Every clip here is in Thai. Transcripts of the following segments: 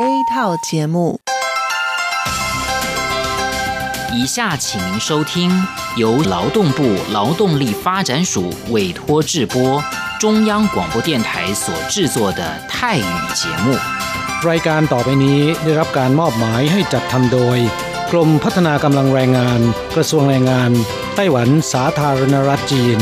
A 套节目。以下请您收听由劳动部劳动力发展署委托制播、中央广播电台所制作的泰语节目。รายการต่อไปนี้ได้รับการมอบหมายให้จัดทำโดย กรมพัฒนากำลังแรงงาน กระทรวงแรงงาน ไต้หวันสาธารณรัฐจีน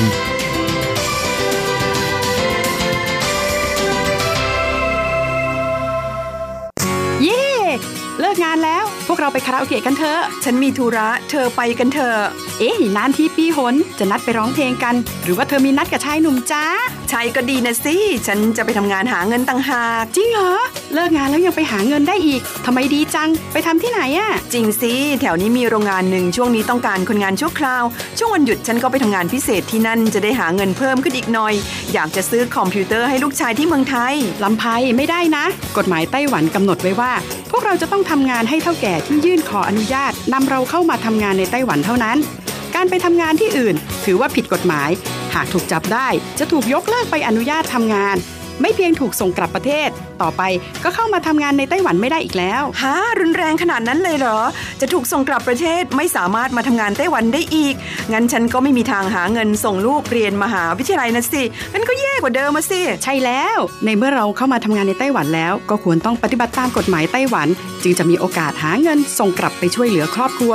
เราไปคาราโอเกะกันเถอะ ฉันมีธุระ เธอไปกันเถอะ เอ๊ะนานที่ปีหน จะนัดไปร้องเพลงกัน หรือว่าเธอมีนัดกับชายหนุ่มจ้าชายก็ดีนะสิ ฉันจะไปทำงานหาเงินต่างหาก จริงเหรอ เลิกงานแล้วยังไปหาเงินได้อีกทำไมดีจัง ไปทำที่ไหนอะจริงสิ แถวนี้มีโรงงานหนึ่งช่วงนี้ต้องการคนงานชั่วคราว ช่วงวันหยุดฉันก็ไปทำงานพิเศษที่นั่นจะได้หาเงินเพิ่มขึ้นอีกหน่อย อยากจะซื้อคอมพิวเตอร์ให้ลูกชายที่เมืองไทยลำไพไม่ได้นะ กฎหมายไต้หวันกำหนดไว้ว่า พวกเราจะต้องทำงานให้เท่าแก่ที่ยื่นขออนุญาตนำเราเข้ามาทำงานในไต้หวันเท่านั้น การไปทำงานที่อื่น ถือว่าผิดกฎหมาย หากถูกจับได้จะถูกยกเลิกไปอนุญาตทำงาน ไม่เพียงถูกส่งกลับประเทศ ต่อไปก็เข้ามาทำงานในไต้หวันไม่ได้อีกแล้วฮะรุนแรงขนาดนั้นเลยเหรอ จะถูกส่งกลับประเทศไม่สามารถมาทำงานไต้หวันได้อีก งั้นฉันก็ไม่มีทางหาเงินส่งลูกเรียนมหาวิทยาลัยนะสิงั้นก็แย่กว่าเดิมมาสิ ใช่แล้ว ในเมื่อเราเข้ามาทำงานในไต้หวันแล้ว ก็ควรต้องปฏิบัติตามกฎหมายไต้หวัน จึงจะมีโอกาสหาเงินส่งกลับไปช่วยเหลือครอบครัว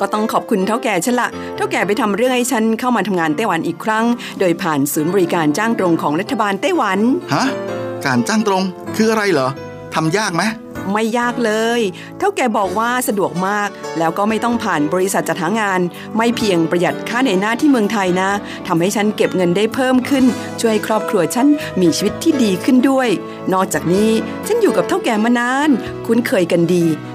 ก็ต้องขอบคุณเท่าแก่ฉันละเท่าแก่ไปทำเรื่องให้ฉันเข้ามาทำงานไต้หวันอีกครั้ง โดยผ่านศูนย์บริการจ้างตรงของรัฐบาลไต้หวัน ฮะ การจ้างตรงคืออะไรเหรอทำยากไหมไม่ยากเลย เท่าแกบอกว่าสะดวกมาก แล้วก็ไม่ต้องผ่านบริษัทจัดหางาน ไม่เพียงประหยัดค่าในหน้าที่เมืองไทยนะทำให้ฉันเก็บเงินได้เพิ่มขึ้น ช่วยให้ครอบครัวฉันมีชีวิตที่ดีขึ้นด้วย นอกจากนี้ฉันอยู่กับเท่าแก่มานาน คุ้นเคยกันดี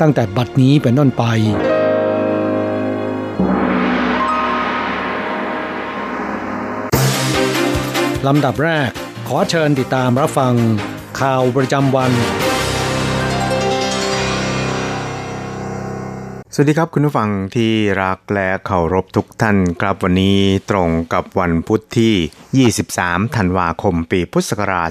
ตั้งแต่บัดนี้เป็นต้นไป ลำดับแรกขอเชิญติดตามรับฟังข่าวประจำวัน สวัสดีครับคุณผู้ฟังที่รักและเคารพทุกท่านครับวันนี้ตรงกับวันพุทธที่ 23 ธันวาคม ปีพุทธศักราช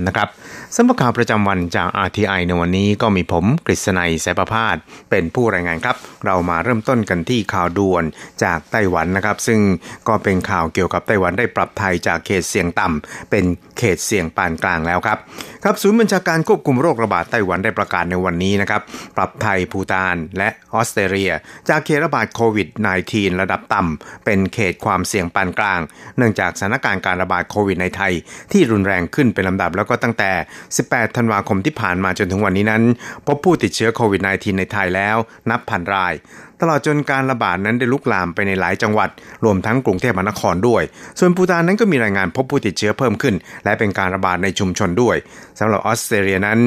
2563 นะครับสำหรับข่าวประจำวันจาก RTI ในวันนี้ก็มีผมกฤษณัยสายประพาสเป็นผู้รายงานครับ เรามาเริ่มต้นกันที่ข่าวด่วนจากไต้หวันนะครับ ซึ่งก็เป็นข่าวเกี่ยวกับไต้หวันได้ปรับไทยจากเขตเสี่ยงต่ำเป็นเขตเสี่ยงปานกลางแล้วครับครับศูนย์บัญชาการควบคุมโรคระบาดไต้หวันได้ประกาศในวันนี้นะครับปรับไทยภูตาน และออสเตรเลีย จากเขตระบาดโควิด -19 ระดับต่ำ เป็นเขตความเสี่ยงปานกลาง เนื่องจากสถานการณ์การระบาดโควิดในไทย ที่รุนแรงขึ้นเป็นลำดับแล้วก็ตั้งแต่ 18 ธันวาคมที่ผ่านมาจนถึงวันนี้นั้น พบผู้ติดเชื้อโควิด -19 ในไทยแล้วนับพันรายตลอดจนการระบาดนั้นได้ลุกลามไปในหลายจังหวัด รวมทั้งกรุงเทพมหานครด้วย ส่วนปูตานนั้นก็มีรายงานพบผู้ติดเชื้อเพิ่มขึ้น และเป็นการระบาดในชุมชนด้วยสำหรับออสเตรเลียนั้น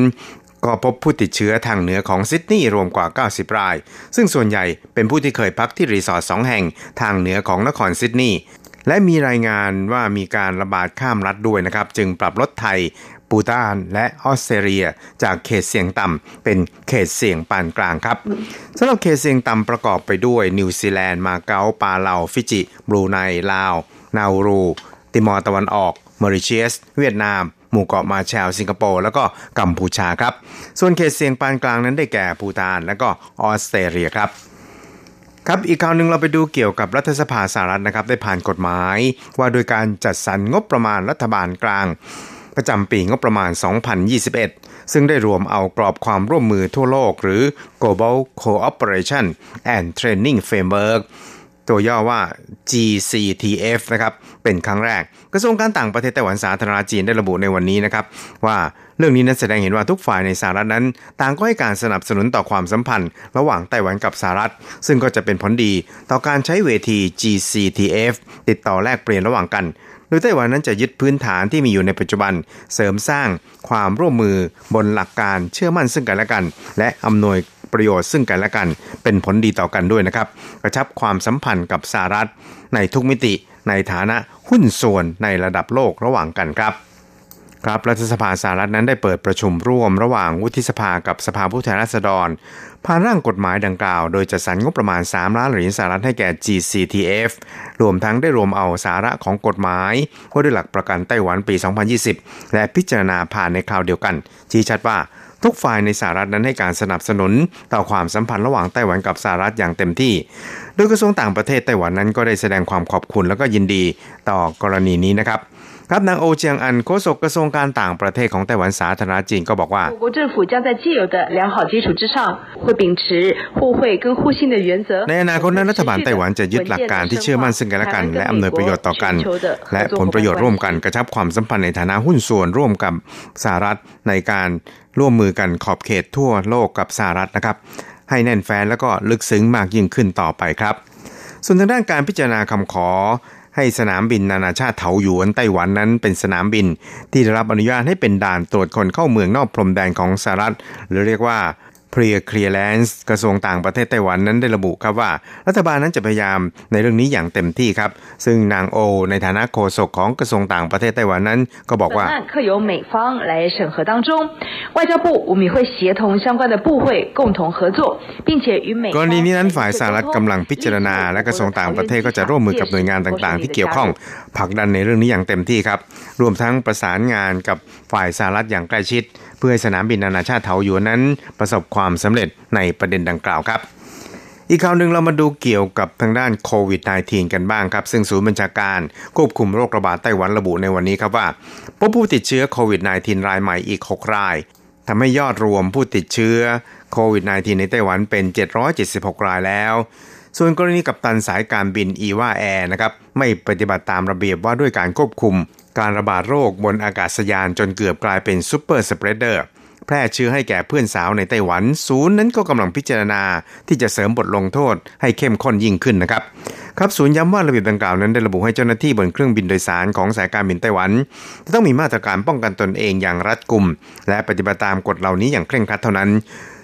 ก็พบผู้ติดเชื้อทางเหนือของซิดนีย์รวมกว่า 90 ราย ซึ่งส่วนใหญ่เป็นผู้ที่เคยพักที่รีสอร์ทสองแห่งทางเหนือของนครซิดนีย์และมีรายงานว่ามีการระบาดข้ามรัฐด้วยนะครับ จึงปรับลดไทย ภูฏานและออสเตรเลีย จากเขตเสี่ยงต่ำเป็นเขตเสี่ยงปานกลางครับสำหรับเขตเสี่ยงต่ำประกอบไปด้วย นิวซีแลนด์มาเก๊าปาเลาฟิจิ บรูไนลาว นาอูรู ติมอร์ตะวันออกมอริเชียส เวียดนาม หมู่เกาะมาแชลสิงคโปร์แล้วก็กัมพูชาครับ ส่วนเขตเสี่ยงปานกลางนั้นได้แก่ปูตาน และก็ออสเตรเลียครับครับอีกข่าวหนึ่งเราไปดูเกี่ยวกับรัฐสภาสหรัฐนะครับได้ผ่านกฎหมาย ว่าโดยการจัดสรรงบประมาณรัฐบาลกลาง ประจำปีงบประมาณ 2021 ซึ่งได้รวมเอากรอบความร่วมมือทั่วโลก หรือ Global Cooperation and Training Framework ตัวย่อว่า GCTF นะครับ เป็นครั้งแรก กระทรวงการต่างประเทศไต้หวันสาธารณจีนได้ระบุในวันนี้นะครับ ว่าเรื่องนี้นั้นแสดงเห็นว่าทุกฝ่ายในสหรัฐนั้น ต่างก็ให้การสนับสนุนต่อความสัมพันธ์ ระหว่างไต้หวันกับสหรัฐ ซึ่งก็จะเป็นผลดีต่อการใช้เวที GCTF ติดต่อแลกเปลี่ยนระหว่างกันโดยไต้หวันนั้นจะยึดพื้นฐานที่มีอยู่ในปัจจุบัน เสริมสร้างความร่วมมือบนหลักการเชื่อมั่นซึ่งกันและกัน และอำนวย ประโยชน์ซึ่งกันและกัน เป็นผลดีต่อกันด้วยนะครับกระชับความสัมพันธ์กับสหรัฐ ในทุกมิติในฐานะหุ้นส่วนในระดับโลกระหว่างกันครับครับรัฐสภาสหรัฐนั้นได้เปิดประชุมร่วมระหว่างวุฒิสภากับสภาผู้แทนราษฎร ผ่านร่างกฎหมายดังกล่าว โดยจัดสรรงบประมาณ 3 ล้านเหรียญสหรัฐให้แก่ GCTF รวมทั้งได้รวมเอาสาระของกฎหมายว่าด้วยหลักประกันไต้หวันปี 2020 และพิจารณาผ่านในคราวเดียวกัน ชี้ชัดว่า ทุกฝ่ายในสหรัฐนั้นให้การสนับสนุน ต่อความสัมพันธ์ระหว่างไต้หวันกับสหรัฐอย่างเต็มที่ โดยกระทรวงต่างประเทศไต้หวันนั้นก็ได้แสดงความขอบคุณและก็ยินดีต่อกรณีนี้นะครับ ครับนางโอเจียงอันโฆษกกระทรวงการต่างประเทศของไต้หวันสาธารณจีนก็บอกว่า我国政府将在既有的良好基础之上，会秉持互惠跟互信的原则。 ในอนาคตนั้นรัฐบาลไต้หวันจะยึดหลักการที่เชื่อมั่นซึ่งกันและกัน และอำนวยประโยชน์ต่อกัน และผลประโยชน์ร่วมกันกระชับความสัมพันธ์ในฐานะหุ้นส่วนร่วมกับสหรัฐในการร่วมมือกันขอบเขตทั่วโลกกับสหรัฐนะครับ ให้แน่นแฟ้นแล้วก็ลึกซึ้งมากยิ่งขึ้นต่อไปครับ ส่วนทางด้านการพิจารณาคำขอ ให้สนามบินนานาชาติเถาหยวนไต้หวันนั้นเป็นสนามบินที่ได้รับอนุญาตให้เป็นด่านตรวจคนเข้าเมืองนอกพรมแดนของสหรัฐ หรือเรียกว่า p r e Clearance กระทรวงต่างประเทศไต้หวันนั้นได้ระบุครับว่า รัฐบาลนั้นจะพยายามในเรื่องนี้อย่างเต็มที่ครับ ซึ่งนางโอ ในฐานะโฆษกของกระทรวงต่างประเทศไต้หวันนั้น ก็บอกว่า 本案课由美方来审核当中，外交部我们也会协同相关的部会共同合作，并且与美 กรณีนี้นั้นฝ่ายสหรัฐกำลังพิจารณา และกระทรวงต่างประเทศก็จะร่วมมือกับหน่วยงานต่างๆ ที่เกี่ยวข้องผลักดันในเรื่องนี้อย่างเต็มที่ครับ รวมทั้งประสานงานกับฝ่ายสหรัฐอย่างใกล้ชิด เพื่อให้สนามบินนานาชาติเถาหยวนนั้น ประสบความสำเร็จในประเด็นดังกล่าวครับอีกข่าวหนึ่งเรามาดูเกี่ยวกับทางด้านโควิด -19 กันบ้างครับ ซึ่งศูนย์บัญชาการควบคุมโรคระบาดไต้หวันระบุในวันนี้ครับว่าพบผู้ติดเชื้อโควิด -19 รายใหม่อีก 6 รายทำให้ยอดรวมผู้ติดเชื้อโควิด -19 ในไต้หวันเป็น 776 รายแล้ว ส่วนกรณีกัปตันสายการบิน EVA Air นะครับไม่ปฏิบัติตามระเบียบว่าด้วยการควบคุม การระบาดโรคบนอากาศยานจนเกือบกลายเป็น super spreaderแพร่เชื้อให้แก่เพื่อนสาวในไต้หวัน ศูนย์นั้นก็กำลังพิจารณาที่จะเสริมบทลงโทษให้เข้มข้นยิ่งขึ้นนะครับ ครับศูนย์ย้ำว่าระเบียบดังกล่าวนั้นได้ระบุให้เจ้าหน้าที่บนเครื่องบินโดยสารของสายการบินไต้หวัน จะต้องมีมาตรการป้องกันตนเองอย่างรัดกุม และปฏิบัติตามกฎเหล่านี้อย่างเคร่งครัดเท่านั้น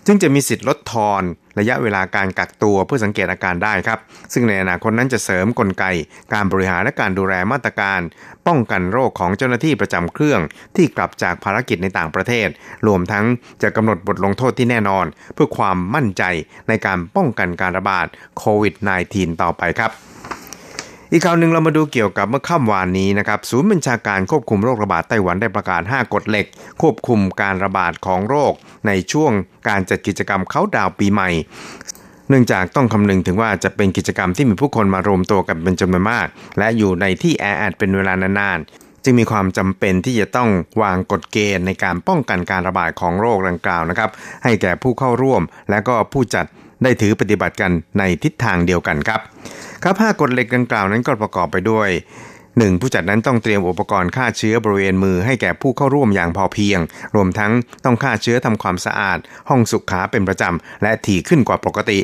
จึงจะมีสิทธิ์ลดทอนระยะเวลาการกักตัวเพื่อสังเกตอาการได้ครับ ซึ่งในอนาคตนั้นจะเสริมกลไก การบริหารและการดูแลมาตรการ ป้องกันโรคของเจ้าหน้าที่ประจำเครื่อง ที่กลับจากภารกิจในต่างประเทศ รวมทั้งจะกำหนดบทลงโทษที่แน่นอน เพื่อความมั่นใจในการป้องกันการระบาดโควิด -19 ต่อไปครับ อีกข่าวหนึ่งเรามาดูเกี่ยวกับเมื่อค่ำวานนี้นะครับศูนย์บัญชาการควบคุมโรคระบาดไต้หวันได้ประกาศ 5 กฎเหล็ก ควบคุมการระบาดของโรค ในช่วงการจัดกิจกรรมเขาดาวปีใหม่ เนื่องจากต้องคำนึงถึงว่าจะเป็นกิจกรรมที่มีผู้คนมารวมตัวกันเป็นจำนวนมาก และอยู่ในที่แออัดเป็นเวลานานๆ จึงมีความจำเป็นที่จะต้องวางกฎเกณฑ์ในการป้องกันการระบาดของโรคดังกล่าวนะครับให้แก่ผู้เข้าร่วมและก็ผู้จัด ได้ถือปฏิบัติกันในทิศทางเดียวกันครับ ครับห้ากฎเหล็กดังกล่าวนั้นก็ประกอบไปด้วย 1. ผู้จัดนั้นต้องเตรียมอุปกรณ์ฆ่าเชื้อบริเวณมือให้แก่ผู้เข้าร่วมอย่างพอเพียง รวมทั้งต้องฆ่าเชื้อทำความสะอาด ห้องสุขาเป็นประจำ และถี่ขึ้นกว่าปกติ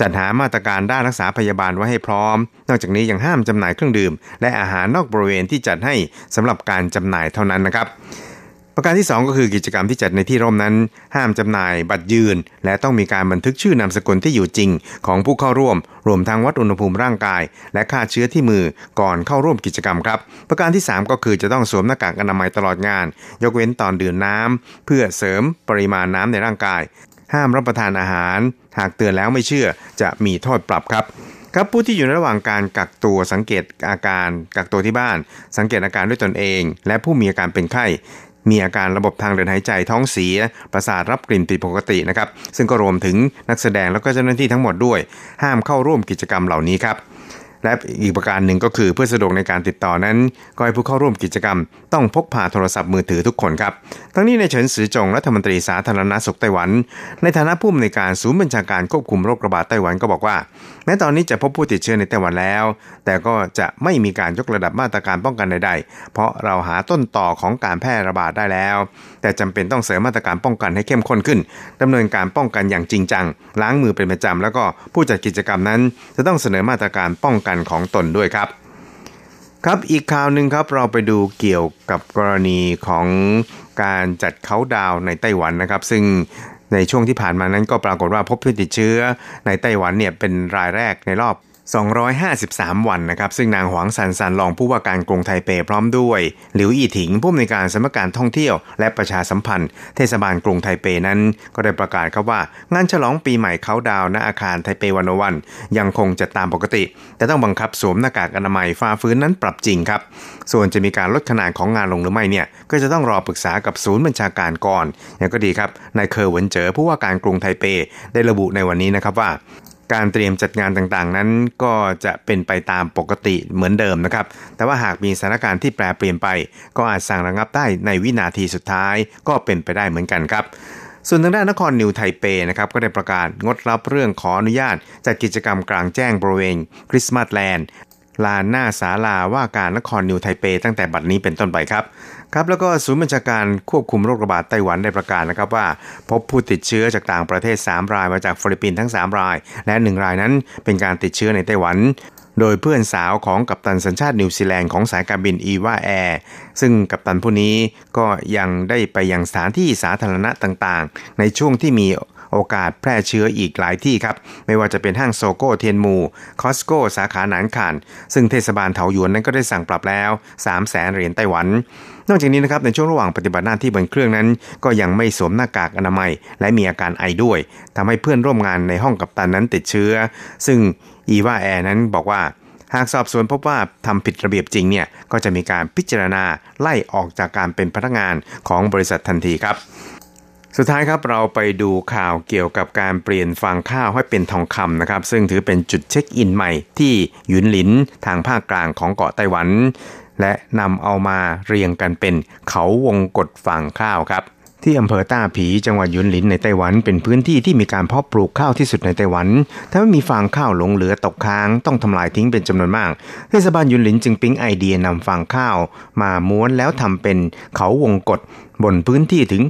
จัดหามาตรการด้านรักษาพยาบาลไว้ให้พร้อม นอกจากนี้ยังห้ามจำหน่ายเครื่องดื่ม และอาหารนอกบริเวณที่จัดให้สำหรับการจำหน่ายเท่านั้นนะครับ ประการที่ 2 ก็คือกิจกรรมที่จัดในที่ร่มนั้น ห้ามจำหน่ายบัตรยืน และต้องมีการบันทึกชื่อนามสกุลที่อยู่จริง ของผู้เข้าร่วม รวมทั้งวัดอุณหภูมิร่างกาย และฆ่าเชื้อที่มือก่อนเข้าร่วมกิจกรรมครับ ประการที่ 3 ก็คือจะต้องสวมหน้ากากอนามัยตลอดงาน ยกเว้นตอนดื่มน้ำเพื่อเสริมปริมาณน้ำในร่างกาย ห้ามรับประทานอาหาร หากเตือนแล้วไม่เชื่อจะมีโทษปรับครับครับผู้ที่อยู่ระหว่างการกักตัวสังเกตอาการกักตัวที่บ้าน สังเกตอาการด้วยตนเอง และผู้มีอาการเป็นไข้ มีอาการระบบทางเดินหายใจท้องเสีย ประสาทรับกลิ่นผิดปกตินะครับ ซึ่งก็รวมถึงนักแสดงแล้วก็เจ้าหน้าที่ทั้งหมดด้วย ห้ามเข้าร่วมกิจกรรมเหล่านี้ครับ และอีกประการหนึ่งก็คือเพื่อสะดวกในการติดต่อนั้น ก็ให้ผู้เข้าร่วมกิจกรรม ต้องพกพาโทรศัพท์มือถือทุกคนครับ ทั้งนี้ในเฉินซือจงรัฐมนตรีสาธารณสุขไต้หวัน ในฐานะผู้อำนวยการศูนย์บัญชาการควบคุมโรคระบาดไต้หวันก็บอกว่า แม้ตอนนี้จะพบผู้ติดเชื้อในไต้หวันแล้ว แต่ก็จะไม่มีการยกระดับมาตรการป้องกันใดๆ เพราะเราหาต้นต่อของการแพร่ระบาดได้แล้ว แต่จำเป็นต้องเสริมมาตรการป้องกันให้เข้มข้นขึ้นดำเนินการป้องกันอย่างจริงจัง ล้างมือเป็นประจำแล้วก็ผู้จัดกิจกรรมนั้น จะต้องเสนอมาตรการป้องกันของตนด้วยครับ ครับอีกข่าวหนึ่งครับเราไปดูเกี่ยวกับกรณีของการจัดเขาดาวในไต้หวันนะครับ ซึ่งในช่วงที่ผ่านมานั้นก็ปรากฏว่าพบผู้ติดเชื้อในไต้หวันเนี่ยเป็นรายแรกในรอบ 253 วันนะครับ ซึ่งนางหวังซันซันรองผู้ว่าการกรุงไทเปพร้อมด้วย หลิวอีถิงผู้อำนวยการสำนักการท่องเที่ยว และประชาสัมพันธ์ เทศบาลกรุงไทเปนั้น ก็ได้ประกาศครับว่า งานฉลองปีใหม่เขาดาวณอาคารไทเปวันวันยังคงจัดตามปกติ แต่ต้องบังคับสวมหน้ากากอนามัยฟ้าฟื้นนั้นปรับจริงครับ ส่วนจะมีการลดขนาดของงานลงหรือไม่เนี่ยก็จะต้องรอปรึกษากับศูนย์บัญชาการก่อนอย่างก็ดีครับนายเคอร์หวนเจอผู้ว่าการกรุงไทเปได้ระบุในวันนี้นะครับว่า การเตรียมจัดงานต่างๆ นั้นก็จะเป็นไปตามปกติเหมือนเดิมนะครับ แต่ว่าหากมีสถานการณ์ที่แปรเปลี่ยนไป ก็อาจสั่งระงับได้ในวินาทีสุดท้ายก็เป็นไปได้เหมือนกันครับส่วนทางด้านนครนิวไทเปนะครับก็ได้ประกาศงดรับเรื่องขออนุญาต จัดกิจกรรมกลางแจ้งบริเวณ Christmasland ลานหน้าศาลาว่าการนครนิวไทเปตั้งแต่บัดนี้เป็นต้นไปครับ ครับแล้วก็ศูนย์บัญชาการควบคุมโรคระบาดไต้หวันได้ประกาศนะครับว่า พบผู้ติดเชื้อจากต่างประเทศ 3 รายมาจากฟิลิปปินส์ทั้ง 3 ราย และ 1 รายนั้นเป็นการติดเชื้อในไต้หวัน โดยเพื่อนสาวของกัปตันสัญชาตินิวซีแลนด์ของสายการบิน EVA Airซึ่งกัปตันผู้นี้ก็ยังได้ไปยังสถานที่สาธารณะต่างๆ ในช่วงที่มี โอกาสแพร่เชื้ออีกหลายที่ครับ ไม่ว่าจะเป็นห้าง SOGO เทียนมู Costco สาขาหนานขานซึ่งเทศบาลเถาหยวนนั้นก็ได้สั่งปรับแล้ว3 0 0แสนเหรียญไต้หวัน นอกจากนี้นะครับในช่วงระหว่างปฏิบัติหน้าที่บนเครื่องนั้น ก็ยังไม่สวมหน้ากากอนามัย และมีอาการไอด้วยทำให้เพื่อนร่วมงานในห้องกัปตันนั้นติดเชื้อ ซึ่ง EVA Air นั้นบอกว่าหากสอบสวนพบว่าทำผิดระเบียบจริงเนี่ยก็จะมีการพิจารณาไล่ออกจากการเป็นพนักงานของบริษัททันทีครับ สุดท้ายครับเราไปดูข่าวเกี่ยวกับการเปลี่ยนฟางข้าวให้เป็นทองคำนะครับ ซึ่งถือเป็นจุดเช็คอินใหม่ที่หยุนหลินทางภาคกลางของเกาะไต้หวัน และนำเอามาเรียงกันเป็นเขาวงกดฟางข้าวครับ ที่อำเภอต้าผีจังหวัดยุนหลินในไต้หวันเป็นพื้นที่ที่มีการเพาะปลูกข้าวที่สุดในไต้หวัน ถ้าไม่มีฟางข้าวหลงเหลือตกค้างต้องทำลายทิ้งเป็นจำนวนมาก เทศบาลยุนหลินจึงปิ๊งไอเดียนำฟางข้าว มาม้วนแล้วทำเป็นเขาวงกฏบนพื้นที่ถึง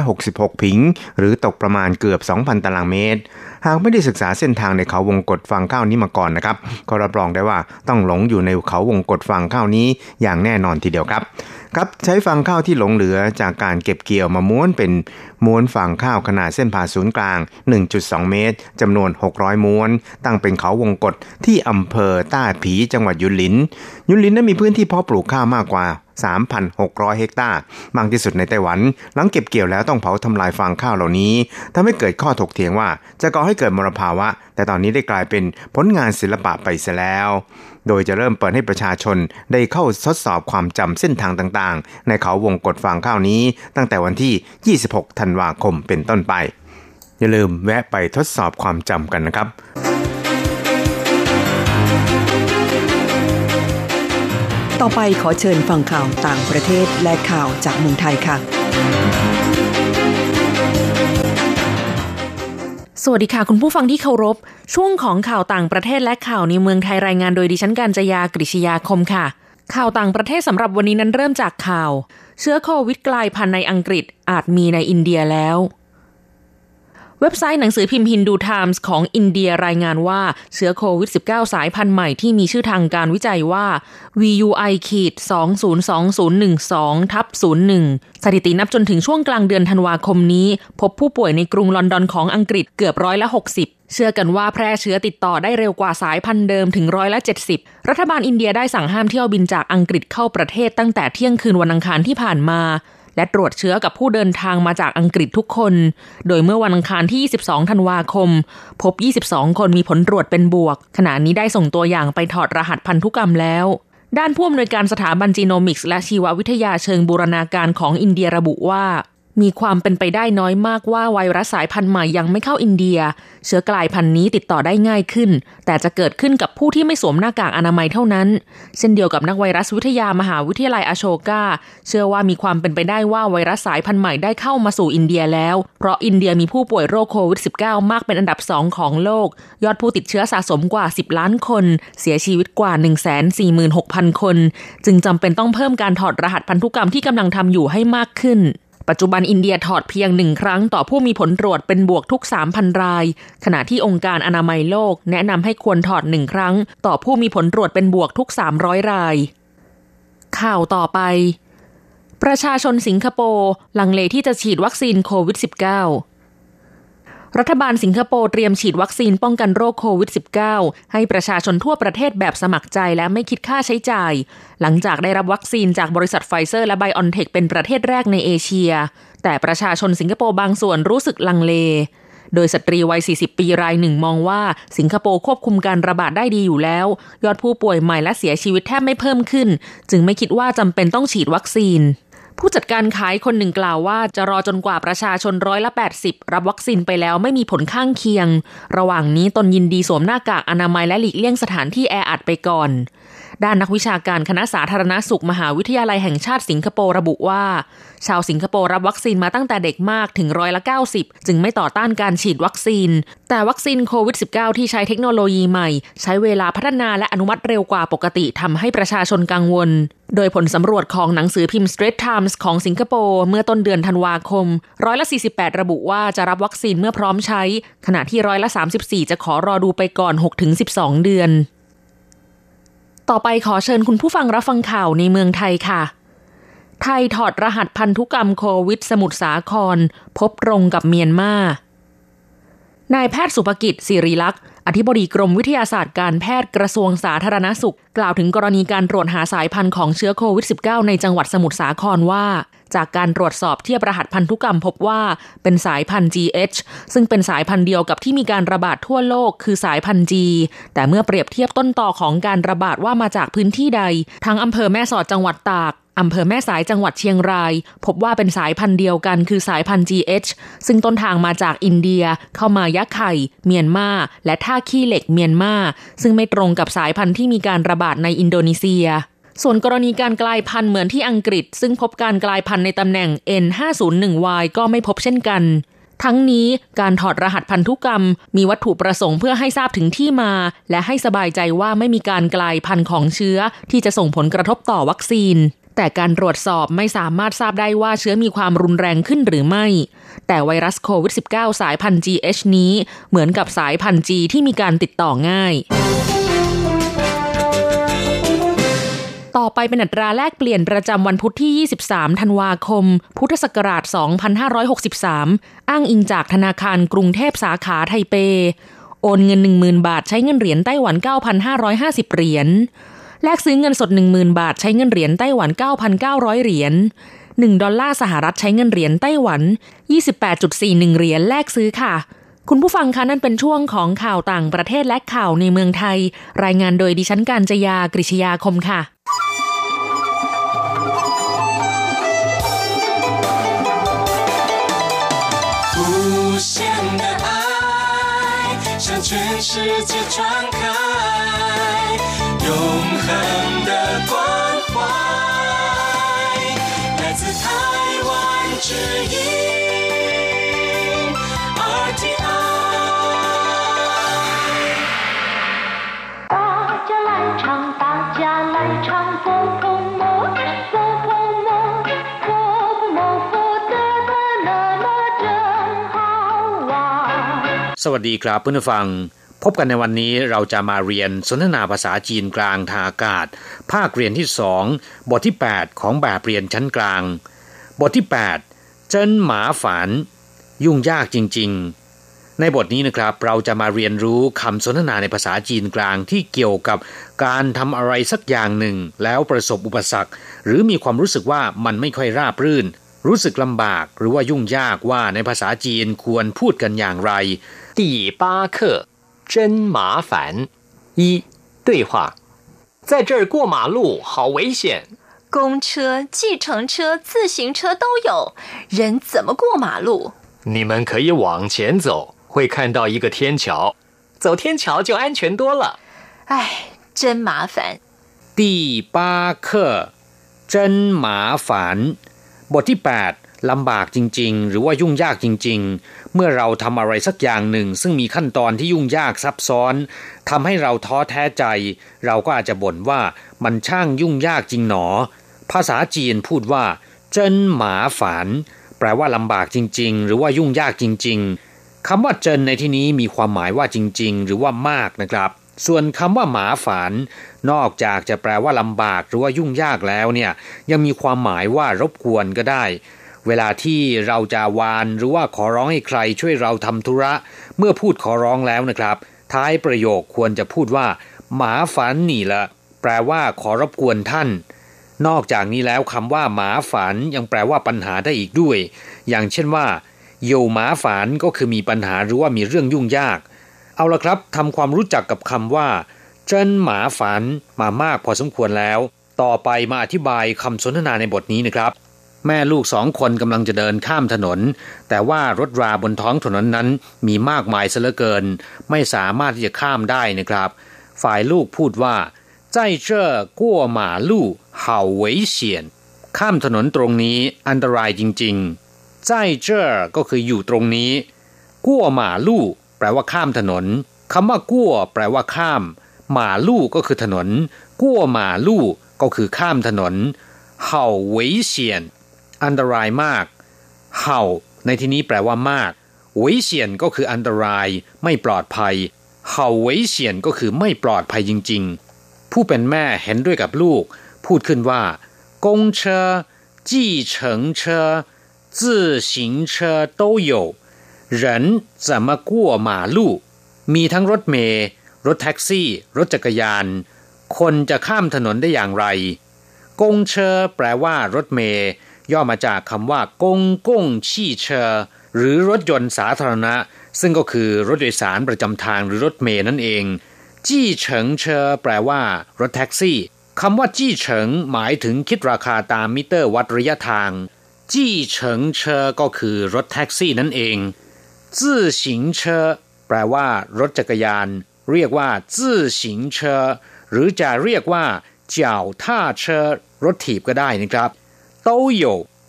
666 ผิง หรือตกประมาณเกือบ 2,000 ตารางเมตร หากไม่ได้ศึกษาเส้นทางในเขาวงกฏฟางข้าวนี้มาก่อนนะครับ ก็รับรองได้ว่าต้องหลงอยู่ในเขาวงกฏฟางข้าวนี้อย่างแน่นอนทีเดียวครับ ครับใช้ฟางข้าวที่หลงเหลือจากการเก็บเกี่ยวมาม้วนเป็นม้วนฟางข้าวขนาดเส้นผ่าศูนย์กลาง 1.2 เมตรจำนวน 600 ม้วน ตั้งเป็นเขาวงกฏที่อำเภอต้าผีจังหวัดยุนลิน ยุนลินนั้นมีพื้นที่เพาะปลูกข้าวมากกว่า 3,600 เฮกตาร์มากที่สุดในไต้หวัน หลังเก็บเกี่ยวแล้วต้องเผาทำลายฟางข้าวเหล่านี้ทำให้เกิดข้อถกเถียงว่าจะก่อให้เกิดมลภาวะ แต่ตอนนี้ได้กลายเป็นผลงานศิลปะไปเสียแล้ว โดยจะเริ่มเปิดให้ประชาชนได้เข้าทดสอบความจำเส้นทางต่างๆ ในเขาวงกฏฟางข้าวนี้ ตั้งแต่วันที่ 26 ธันวาคมเป็นต้นไป อย่าลืมแวะไปทดสอบความจำกันนะครับต่อไปขอเชิญฟังข่าวต่างประเทศและข่าวจากเมืองไทยค่ะ สวัสดีค่ะ คุณผู้ฟังที่เคารพ ช่วงของข่าวต่างประเทศและข่าวในเมืองไทยรายงานโดยดิฉันการจยากริชยาคมค่ะ ข่าวต่างประเทศสำหรับวันนี้นั้นเริ่มจากข่าว เชื้อโควิดกลายพันธุ์ในอังกฤษอาจมีในอินเดียแล้ว เว็บไซต์หนังสือพิมพ์ฮินดูไทมส์ของอินเดียรายงานว่าเชื้อโควิด -19 สายพันธุ์ใหม่ที่มีชื่อทางการวิจัยว่า VUI ขีด202012ทับ01 สถิตินับจนถึงช่วงกลางเดือนธันวาคมนี้ พบผู้ป่วยในกรุงลอนดอนของอังกฤษเกือบร้อยละ 60เชื่อกันว่าแพร่เชื้อติดต่อได้เร็วกว่าสายพันธุ์เดิมถึงร้อยละ70 รัฐบาลอินเดียได้สั่งห้ามเที่ยวบินจากอังกฤษเข้าประเทศตั้งแต่เที่ยงคืนวันอังคารที่ผ่านมา และตรวจเชื้อกับผู้เดินทางมาจากอังกฤษทุกคน โดยเมื่อวันอังคารที่ 22 ธันวาคม พบ 22 คนมีผลตรวจเป็นบวก ขณะนี้ได้ส่งตัวอย่างไปถอดรหัสพันธุกรรมแล้ว ด้านผู้อำนวยการสถาบันจีโนมิกส์และชีววิทยาเชิงบูรณาการของอินเดียระบุว่า มีความเป็นไปได้น้อยมากว่าไวรัสสายพันธุ์ใหม่ยังไม่เข้าอินเดีย เชื้อกลายพันธุ์นี้ติดต่อได้ง่ายขึ้น แต่จะเกิดขึ้นกับผู้ที่ไม่สวมหน้ากากอนามัยเท่านั้น เช่นเดียวกับนักไวรัสวิทยามหาวิทยาลัยอโชกาเชื่อว่ามีความเป็นไปได้ว่าไวรัสสายพันธุ์ใหม่ได้เข้ามาสู่อินเดียแล้ว เพราะอินเดียมีผู้ป่วยโรคโควิด -19 มากเป็นอันดับสองของโลก ยอดผู้ติดเชื้อสะสมกว่า 10 ล้านคน เสียชีวิตกว่า 146,000 คน จึงจำเป็นต้องเพิ่มการถอดรหัสพันธุกรรมที่กำลังทำอยู่ให้มากขึ้น ปัจจุบันอินเดียถอดเพียงหนึ่งครั้งต่อผู้มีผลตรวจเป็นบวกทุก 3,000 ราย ขณะที่องค์การอนามัยโลก แนะนำให้ควรถอดหนึ่งครั้ง ต่อผู้มีผลตรวจเป็นบวกทุก 300 ราย ข่าวต่อไป ประชาชนสิงคโปร์ลังเลที่จะฉีดวัคซีนโควิด -19 รัฐบาลสิงคโปร์เตรียมฉีดวัคซีนป้องกันโรคโควิด -19 ให้ประชาชนทั่วประเทศแบบสมัครใจและไม่คิดค่าใช้จ่าย หลังจากได้รับวัคซีนจากบริษัทไฟเซอร์และไบออนเทคเป็นประเทศแรกในเอเชีย แต่ประชาชนสิงคโปร์บางส่วนรู้สึกลังเล โดยสตรีวัย 40 ปีรายหนึ่งมองว่าสิงคโปร์ควบคุมการระบาดได้ดีอยู่แล้ว ยอดผู้ป่วยใหม่และเสียชีวิตแทบไม่เพิ่มขึ้น จึงไม่คิดว่าจำเป็นต้องฉีดวัคซีน ผู้จัดการขายคนหนึ่งกล่าวว่าจะรอจนกว่าประชาชนร้อยละ 80 รับวัคซีนไปแล้วไม่มีผลข้างเคียง ระหว่างนี้ตนยินดีสวมหน้ากากอนามัยและหลีกเลี่ยงสถานที่แออัดไปก่อน ด้านนักวิชาการคณะสาธารณสุขมหาวิทยาลัยแห่งชาติสิงคโปร์ระบุว่า ชาวสิงคโปร์รับวัคซีนมาตั้งแต่เด็กมากถึงร้อยละ 90 จึงไม่ต่อต้านการฉีดวัคซีน แต่วัคซีนโควิด -19 ที่ใช้เทคโนโลยีใหม่ ใช้เวลาพัฒนาและอนุมัติเร็วกว่าปกติทำให้ประชาชนกังวล โดยผลสำรวจของหนังสือพิมพ์ Straits Times ของสิงคโปร์เมื่อต้นเดือนธันวาคมร้อยละ 48 ระบุว่าจะรับวัคซีนเมื่อพร้อมใช้ ขณะที่ร้อยละ 34 จะขอรอดูไปก่อน 6-12 เดือน ต่อไปขอเชิญคุณผู้ฟังรับฟังข่าวในเมืองไทยค่ะ ไทยถอดรหัสพันธุกรรมโควิดสมุทรสาคร พบตรงกับเมียนมานายแพทย์สุภกิจสิริลักษ์อธิบดีกรมวิทยาศาสตร์การแพทย์กระทรวงสาธารณสุข กล่าวถึงกรณีการตรวจหาสายพันธุ์ของเชื้อโควิด -19 ในจังหวัดสมุทรสาครว่า จากการตรวจสอบเทียบรหัสพันธุกรรมพบว่าเป็นสายพันธุ์ GH ซึ่งเป็นสายพันธุ์เดียวกับที่มีการระบาดทั่วโลกคือสายพันธุ์ G แต่เมื่อเปรียบเทียบต้นต่อของการระบาดว่ามาจากพื้นที่ใด ทั้งอำเภอแม่สอดจังหวัดตากอำเภอแม่สายจังหวัดเชียงราย พบว่าเป็นสายพันธุ์เดียวกันคือสายพันธุ์ GH ซึ่งต้นทางมาจากอินเดีย เข้ามายะไข่ เมียนมาและท่าขี้เหล็กเมียนมาซึ่งไม่ตรงกับสายพันธุ์ที่มีการระบาดในอินโดนีเซีย ส่วนกรณีการกลายพันธุ์เหมือนที่อังกฤษ ซึ่งพบการกลายพันธุ์ในตำแหน่ง N501Y ก็ไม่พบเช่นกัน ทั้งนี้การถอดรหัสพันธุกรรม มีวัตถุประสงค์เพื่อให้ทราบถึงที่มา และให้สบายใจว่าไม่มีการกลายพันธุ์ของเชื้อ ที่จะส่งผลกระทบต่อวัคซีน แต่การตรวจสอบไม่สามารถทราบได้ว่าเชื้อมีความรุนแรงขึ้นหรือไม่ แต่ไวรัสโควิด -19 สายพันธุ์ GH นี้เหมือนกับสายพันธุ์ G ที่มีการติดต่อง่าย ต่อไปเป็นอัตราแลกเปลี่ยนประจำวันพุธที่ 23 ธันวาคม พุทธศักราช 2563 อ้างอิงจากธนาคารกรุงเทพสาขาไทเป โอนเงิน 10,000 บาทใช้เงินเหรียญไต้หวัน 9,550 เหรียญ แลกซื้อเงินสด 10,000 บาทใช้เงินเหรียญไต้หวัน 9,900 เหรียญ1ดอลลาร์สหรัฐใช้เงินเหรียญไต้หวัน 28.41 เหรียญแลกซื้อค่ะคุณผู้ฟังคะนั่นเป็นช่วงของข่าวต่างประเทศและข่าวในเมืองไทย รายงานโดยดิฉันการจยากริชยาคมค่ะ 无限的爱向全世界传开，永恒的关怀来自台湾之音。大家来唱，大家来唱，风风谋火。 สวัสดีครับเพื่อนผู้ฟัง พบกันในวันนี้เราจะมาเรียนสนทนาภาษาจีนกลางทางอากาศ ภาคเรียนที่สองบทที่ 8 ของแบบเรียนชั้นกลาง บทที่ 8 เจิ้นหมาฝัน ยุ่งยากจริง ๆ ในบทนี้นะครับเราจะมาเรียนรู้คำสนทนาในภาษาจีนกลางที่เกี่ยวกับการทำอะไรสักอย่างหนึ่ง แล้วประสบอุปสรรค หรือมีความรู้สึกว่ามันไม่ค่อยราบรื่น รู้สึกลำบากหรือว่ายุ่งยากว่าในภาษาจีนควรพูดกันอย่างไร 第八课，真麻烦。一对话，在这儿过马路好危险。公车、计程车、自行车都有，人怎么过马路？你们可以往前走，会看到一个天桥，走天桥就安全多了。唉，真麻烦。第八课真หมาฝัน บทที่ 8 ลำบากจริง ๆ หรือว่ายุ่งยากจริง ๆ เมื่อเราทำอะไรสักอย่างหนึ่ง ซึ่งมีขั้นตอนที่ยุ่งยากซับซ้อนทำให้เราท้อแท้ใจ เราก็อาจจะบ่นว่ามันช่างยุ่งยากจริงหนอ ภาษาจีนพูดว่า เจิ้นหมาฝันแปลว่าลำบากจริง ๆ หรือว่ายุ่งยากจริง ๆคำว่าเจินในที่นี้มีความหมายว่าจริง ๆ หรือว่ามากนะครับ ส่วนคำว่าหมาฝันนอกจากจะแปลว่าลำบากหรือว่ายุ่งยากแล้วเนี่ยยังมีความหมายว่ารบกวนก็ได้ เวลาที่เราจะวานหรือว่าขอร้องให้ใครช่วยเราทำธุระ เมื่อพูดขอร้องแล้วนะครับ ท้ายประโยคควรจะพูดว่า หมาฝันนี่ละแปลว่าขอรบกวนท่าน นอกจากนี้แล้วคำว่าหมาฝันยังแปลว่าปัญหาได้อีกด้วย อย่างเช่นว่าโยหมาฝันก็คือมีปัญหาหรือว่ามีเรื่องยุ่งยาก เอาละครับทำความรู้จักกับคำว่าเจิ้นหมาฝันมามากพอสมควรแล้ว ต่อไปมาอธิบายคำสนทนาในบทนี้นะครับ แม่ลูกสองคนกำลังจะเดินข้ามถนน แต่ว่ารถราบนท้องถนนนั้นมีมากมายเสลือเกิน ไม่สามารถที่จะข้ามได้นะครับ ฝ่ายลูกพูดว่าใจเจ้อกั้วหมาลู่เห่าเวเฉียนข้ามถนนตรงนี้อันตรายจริงๆใจเจ้อก็คืออยู่ตรงนี้กั้วหมาลู่ แปลว่าข้ามถนนคำว่ากั้วแปลว่าข้าม หมาลู่ก็คือถนนกั้วหมาลู่ก็คือข้ามถนนเห่าเวยเฉียน อันตรายมาก เห่า ในที่นี้แปลว่ามากเวยเฉียนก็คืออันตราย ไม่ปลอดภัย เห่าเวยเฉียนก็คือไม่ปลอดภัยจริง ๆ ผู้เป็นแม่เห็นด้วยกับลูก พูดขึ้นว่ากงเชอจีเฉิงเชอ自行车都有 เหรินสามกั่วหมาลู่มีทั้งรถเมย์รถแท็กซี่ รถจักรยาน คนจะข้ามถนนได้อย่างไร กงเชอแปลว่ารถเมย์ย่อมาจากคำว่า公共汽车 หรือรถยนต์สาธารณะ ซึ่งก็คือรถโดยสารประจำทางหรือรถเมล์นั่นเอง 计程车 แปลว่า รถแท็กซี่คำว่า计程 หมายถึงคิดราคาตามมิเตอร์วัดระยะทาง 计程车 ก็คือรถแท็กซี่นั่นเอง จื่อสิงเชอแปลว่า รถจักรยาน เรียกว่าจื่อสิงเชอหรือจะเรียกว่าเจ้าท่าเชอรถถีบก็ได้นะครับโตโย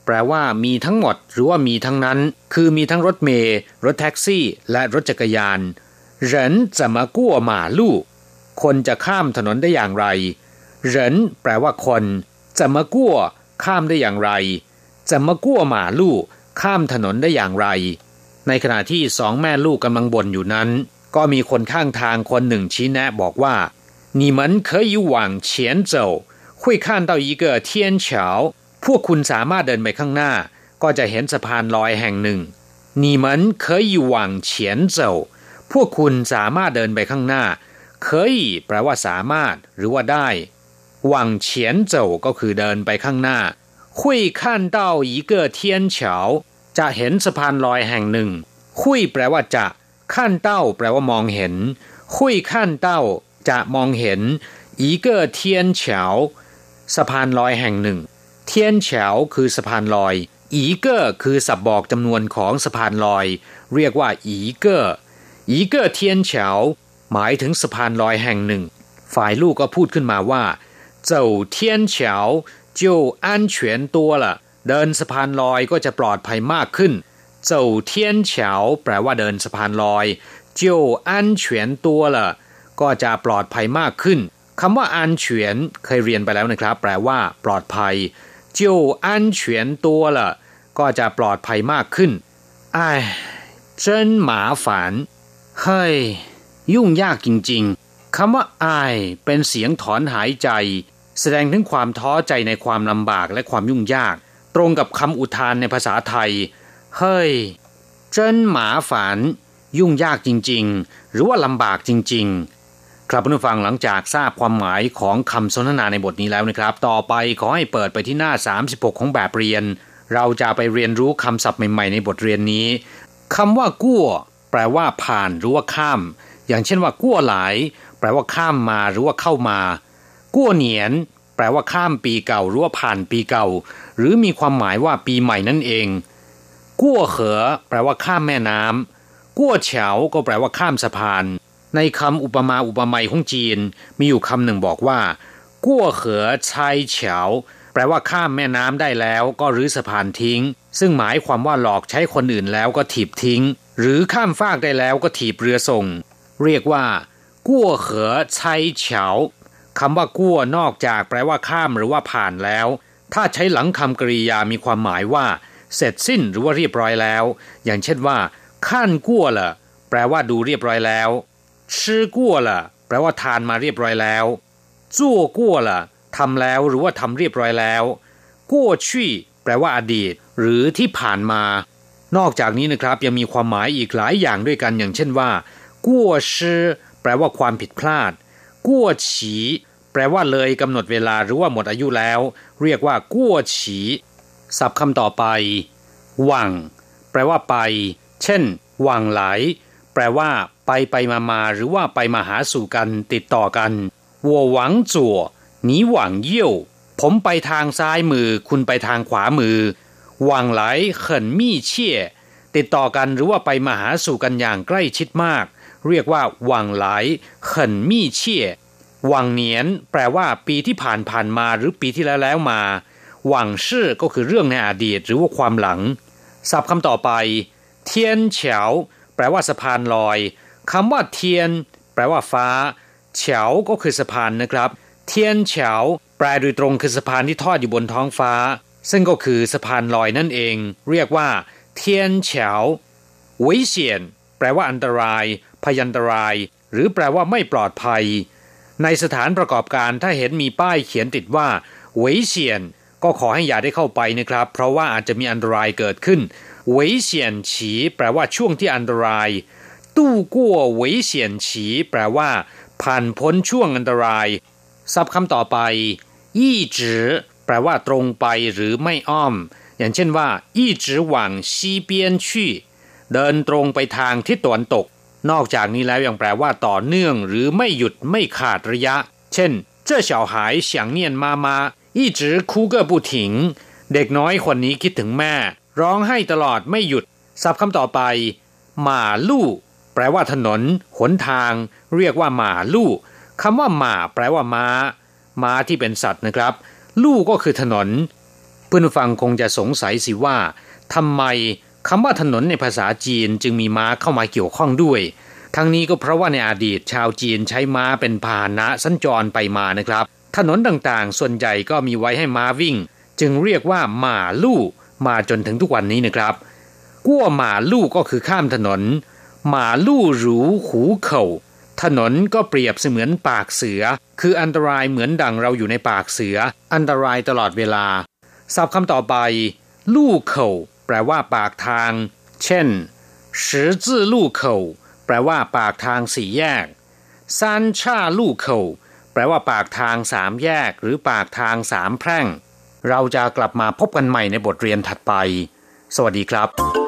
แปลว่ามีทั้งหมดหรือว่ามีทั้งนั้น คือมีทั้งรถเมล์รถแท็กซี่ และรถจักรยาน人怎么过马路คนจะข้ามถนนได้อย่างไร人แปลว่าคนจะมากั้วข้ามได้อย่างไรจะมากั้วหมาลู่ข้ามถนนได้อย่างไร ในขณะที่สองแม่ลูกกำลังบ่นอยู่นั้น ก็มีคนข้างทางคนหนึ่งชี้แนะบอกว่า你们可以往前走会看到一个天桥พวกคุณสามารถเดินไปข้างหน้า ก็จะเห็นสะพานลอยแห่งหนึ่ง你们可以往前走พวกคุณสามารถเดินไปข้างหน้า可以แปลว่าสามารถหรือว่าได้หวังเฉียนเจ้าก็คือเดินไปข้างหน้า会看到一个天桥 จะเห็นสะพานลอยแห่งหนึ่งคุยแปลว่าจะขั้นเต้าแปลว่ามองเห็นคุยขั้นเต้าจะมองเห็น一个天桥สะพานลอยแห่งหนึ่ง เทียนเฉาคือสะพานลอย อีเกอร์คือสับบอกจำนวนของสะพานลอย เรียกว่าอีเกอร์อีเกอร์เทียนเฉาหมายถึงสะพานลอยแห่งหนึ่ง ฝ่ายลูกก็พูดขึ้นมาว่าเจ้าเทียนเฉา就安全多了 เดินสะพานลอยก็จะปลอดภัยมากขึ้นเจ้าเทียนเฉาแปลว่าเดินสะพานลอยเจียวอันเฉียนตัวละก็จะปลอดภัยมากขึ้นคำว่าอันเฉียนเคยเรียนไปแล้วนะครับ แปลว่า ปลอดภัยเจียวอันเฉียนตัวละก็จะปลอดภัยมากขึ้นไอ้เจินหมาฝันเฮ้ยยุ่งยากจริง ๆคำว่าไอเป็นเสียงถอนหายใจ แสดงถึงความท้อใจในความลำบากและความยุ่งยาก ตรงกับคำอุทานในภาษาไทย เฮ้ย เจิ้นหมาฝันยุ่งยากจริง ๆ หรือว่าลำบากจริง ๆ ครับผู้ฟังหลังจากทราบความหมายของคำสนทนาในบทนี้แล้วนะครับ ต่อไปขอให้เปิดไปที่หน้า 36 ของแบบเรียน เราจะไปเรียนรู้คำศัพท์ใหม่ ๆ ในบทเรียนนี้คำว่ากู้แปลว่าผ่านหรือว่าข้าม อย่างเช่นว่ากู้หลาย แปลว่าข้ามมาหรือว่าเข้ามากู้เหนียน แปลว่าข้ามปีเก่าหรือว่าผ่านปีเก่า หรือมีความหมายว่าปีใหม่นั่นเองกู้เหอแปลว่าข้ามแม่น้ำกู้เฉาก็แปลว่าข้ามสะพาน ในคำอุปมาอุปไมยของจีน มีอยู่คำหนึ่งบอกว่ากู้เหอชายเฉาแปลว่าข้ามแม่น้ำได้แล้วก็รื้อสะพานทิ้ง ซึ่งหมายความว่าหลอกใช้คนอื่นแล้วก็ถีบทิ้ง หรือข้ามฟากได้แล้วก็ถีบเรือส่ง เรียกว่ากู้เหอใช้เฉาคำว่ากู้นอกจากแปลว่าข้ามหรือว่าผ่านแล้ว ถ้าใช้หลังคำกริยามีความหมายว่า เสร็จสิ้นหรือว่าเรียบร้อยแล้ว อย่างเช่นว่าขั้นกู้ละแปลว่าดูเรียบร้อยแล้วชื่อกู้ละแปลว่าทานมาเรียบร้อยแล้วจั่วกู้ละทำแล้วหรือว่าทำเรียบร้อยแล้วกู้ชี่แปลว่าอดีต หรือที่ผ่านมา นอกจากนี้นะครับยังมีความหมายอีกหลายอย่างด้วยกันอย่างเช่นว่ากู้ชื่อแปลว่าความผิดพลาดกู้ฉี แปลว่าเลยกำหนดเวลาหรือว่าหมดอายุแล้ว เรียกว่ากั้วฉีศัพท์คำต่อไป หวัง แปลว่าไป เช่น หวังไหล แปลว่า ไปไปมามาหรือว่าไปมาหาสู่กันติดต่อกันวัวหวังจั่วหนีหวังเยี่ยว ผมไปทางซ้ายมือ คุณไปทางขวามือ หวังไหลเขินมี่เชี่ยติดต่อกันหรือว่าไปมาหาสู่กันอย่างใกล้ชิดมาก เรียกว่าหวังไหลเขินมี่เชี่ย วังเหนียนแปลว่าปีที่ผ่านผ่านมาหรือปีที่แล้วแล้วมาหวังชื่อก็คือเรื่องในอดีตหรือว่าความหลังศัพท์คำต่อไป เทียนเฉาแปลว่าสะพานลอยคำว่าเทียน แปลว่าฟ้าเฉาก็คือสะพานนะครับ เทียนเฉาแปลโดยตรงคือสะพานที่ทอดอยู่บนท้องฟ้า ซึ่งก็คือสะพานลอยนั่นเอง เรียกว่า เทียนเฉาวิเฉียนแปลว่าอันตราย พยันตราย หรือแปลว่าไม่ปลอดภัย ในสถานประกอบการถ้าเห็นมีป้ายเขียนติดว่าเวยเฉียน ก็ขอให้อย่าได้เข้าไปนะครับ เพราะว่าอาจจะมีอันตรายเกิดขึ้นเวยเฉียนฉีแปลว่าช่วงที่อันตราย ตู้กั่วเวยเฉียนฉีแปลว่า ผ่านพ้นช่วงอันตรายศัพท์คำต่อไปยี่จือแปลว่าตรงไปหรือไม่อ้อม อย่างเช่นว่ายี่จือหวังซีเปียนชี่เดินตรงไปทางทิศตะวันตก นอกจากนี้แล้วยังแปลว่าต่อเนื่องหรือไม่หยุดไม่ขาดระยะ เช่น这小孩想念妈妈一直哭个不停เด็กน้อยคนนี้คิดถึงแม่ ร้องให้ตลอดไม่หยุดศัพท์คำต่อไปหมาลู่แปลว่าถนน หนทาง เรียกว่าหมาลู่คำว่าหมาแปลว่าม้า ม้าที่เป็นสัตว์นะครับ ลู่ก็คือถนน เพื่อนฟังคงจะสงสัยสิว่าทำไม คำว่าถนนในภาษาจีนจึงมีม้าเข้ามาเกี่ยวข้องด้วย ทั้งนี้ก็เพราะว่าในอดีตชาวจีนใช้ม้าเป็นพาหนะสัญจรไปมานะครับ ถนนต่างๆ ส่วนใหญ่ก็มีไว้ให้ม้าวิ่ง จึงเรียกว่าหมาลู่มาจนถึงทุกวันนี้นะครับกั้วหมาลู่ก็คือข้ามถนน หมาลู่หรูหูเข่าถนนก็เปรียบเสมือนปากเสือ คืออันตรายเหมือนดังเราอยู่ในปากเสือ อันตรายตลอดเวลาศัพท์คำต่อไป ลู่เข่า แปลว่าปากทาง เช่น十字路口แปลว่าปากทางสี่แยกซานชาลู่เข่าแปลว่าปากทางสามแยก หรือปากทางสามแพร่ง เราจะกลับมาพบกันใหม่ในบทเรียนถัดไป สวัสดีครับ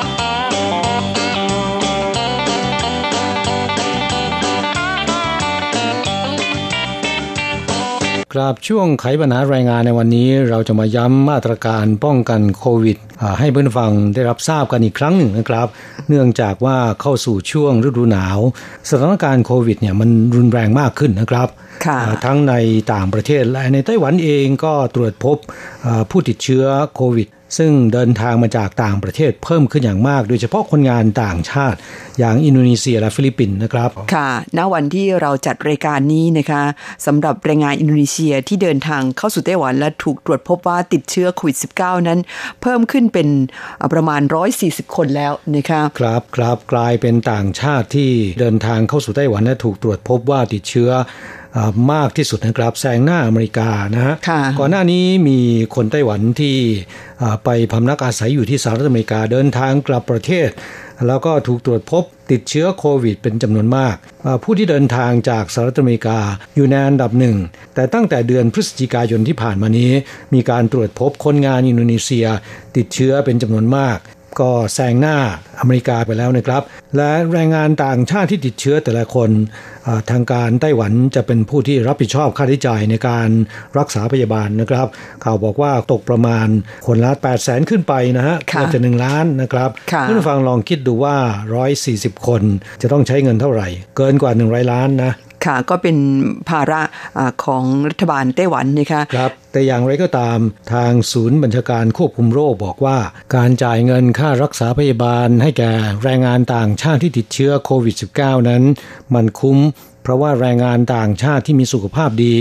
ครับช่วงไขปัญหาแรงงานในวันนี้เราจะมาย้ำมาตรการป้องกันโควิดอ่าให้เพื่อนฟังได้รับทราบกันอีกครั้งหนึ่งนะครับ เนื่องจากว่าเข้าสู่ช่วงฤดูหนาว สถานการณ์โควิดเนี่ยมันรุนแรงมากขึ้นนะครับค่ะอ่าทั้งในต่างประเทศและในไต้หวันเองก็ตรวจพบอ่าผู้ติดเชื้อโควิด ซึ่งเดินทางมาจากต่างประเทศเพิ่มขึ้นอย่างมาก โดยเฉพาะคนงานต่างชาติ อย่างอินโดนีเซียและฟิลิปปินส์นะครับ ค่ะ ณ วันที่เราจัดรายการนี้นะคะสำหรับแรงงานอินโดนีเซียที่เดินทางเข้าสู่ไต้หวันและถูกตรวจพบว่าติดเชื้อโควิด -19 นั้น เพิ่มขึ้นเป็นอ่าประมาณ 140 คนแล้วนะคะครับครับกลายเป็นต่างชาติที่เดินทางเข้าสู่ไต้หวันและถูกตรวจพบว่าติดเชื้ออ่า มากที่สุดนะครับแซงหน้าอเมริกานะฮะค่ะก่อนหน้านี้มีคนไต้หวันที่อ่าไปพำนักอาศัยอยู่ที่สหรัฐอเมริกาเดินทางกลับประเทศ แล้วก็ถูกตรวจพบติดเชื้อโควิดเป็นจำนวนมากอ่าผู้ที่เดินทางจากสหรัฐอเมริกาอยู่ในอันดับหนึ่ง แต่ตั้งแต่เดือนพฤศจิกายนที่ผ่านมานี้ มีการตรวจพบคนงานอินโดนีเซีย ติดเชื้อเป็นจำนวนมาก ก็แซงหน้าอเมริกาไปแล้วนะครับ และแรงงานต่างชาติที่ติดเชื้อแต่ละคนอ่าทางการไต้หวันจะเป็นผู้ที่รับผิดชอบค่าใช้จ่ายในการรักษาพยาบาลนะครับ ข่าวบอกว่าตกประมาณคนละ8 0 0แสนขึ้นไปนะฮะค่ะเกือบจะหนึ่งล้านนะครับค่ะท่านผู้ฟังลองคิดดูว่า 140 คนจะต้องใช้เงินเท่าไหร่ เกินกว่า 100 ล้านนะ ค่ะก็เป็นภาระของรัฐบาลไต้หวันนะคะครับแต่อย่างไรก็ตามทางศูนย์บัญชาการควบคุมโรคบอกว่า การจ่ายเงินค่ารักษาพยาบาลให้แก่แรงงานต่างชาติที่ติดเชื้อโควิด -19 นั้น มันคุ้มเพราะว่าแรงงานต่างชาติที่มีสุขภาพดี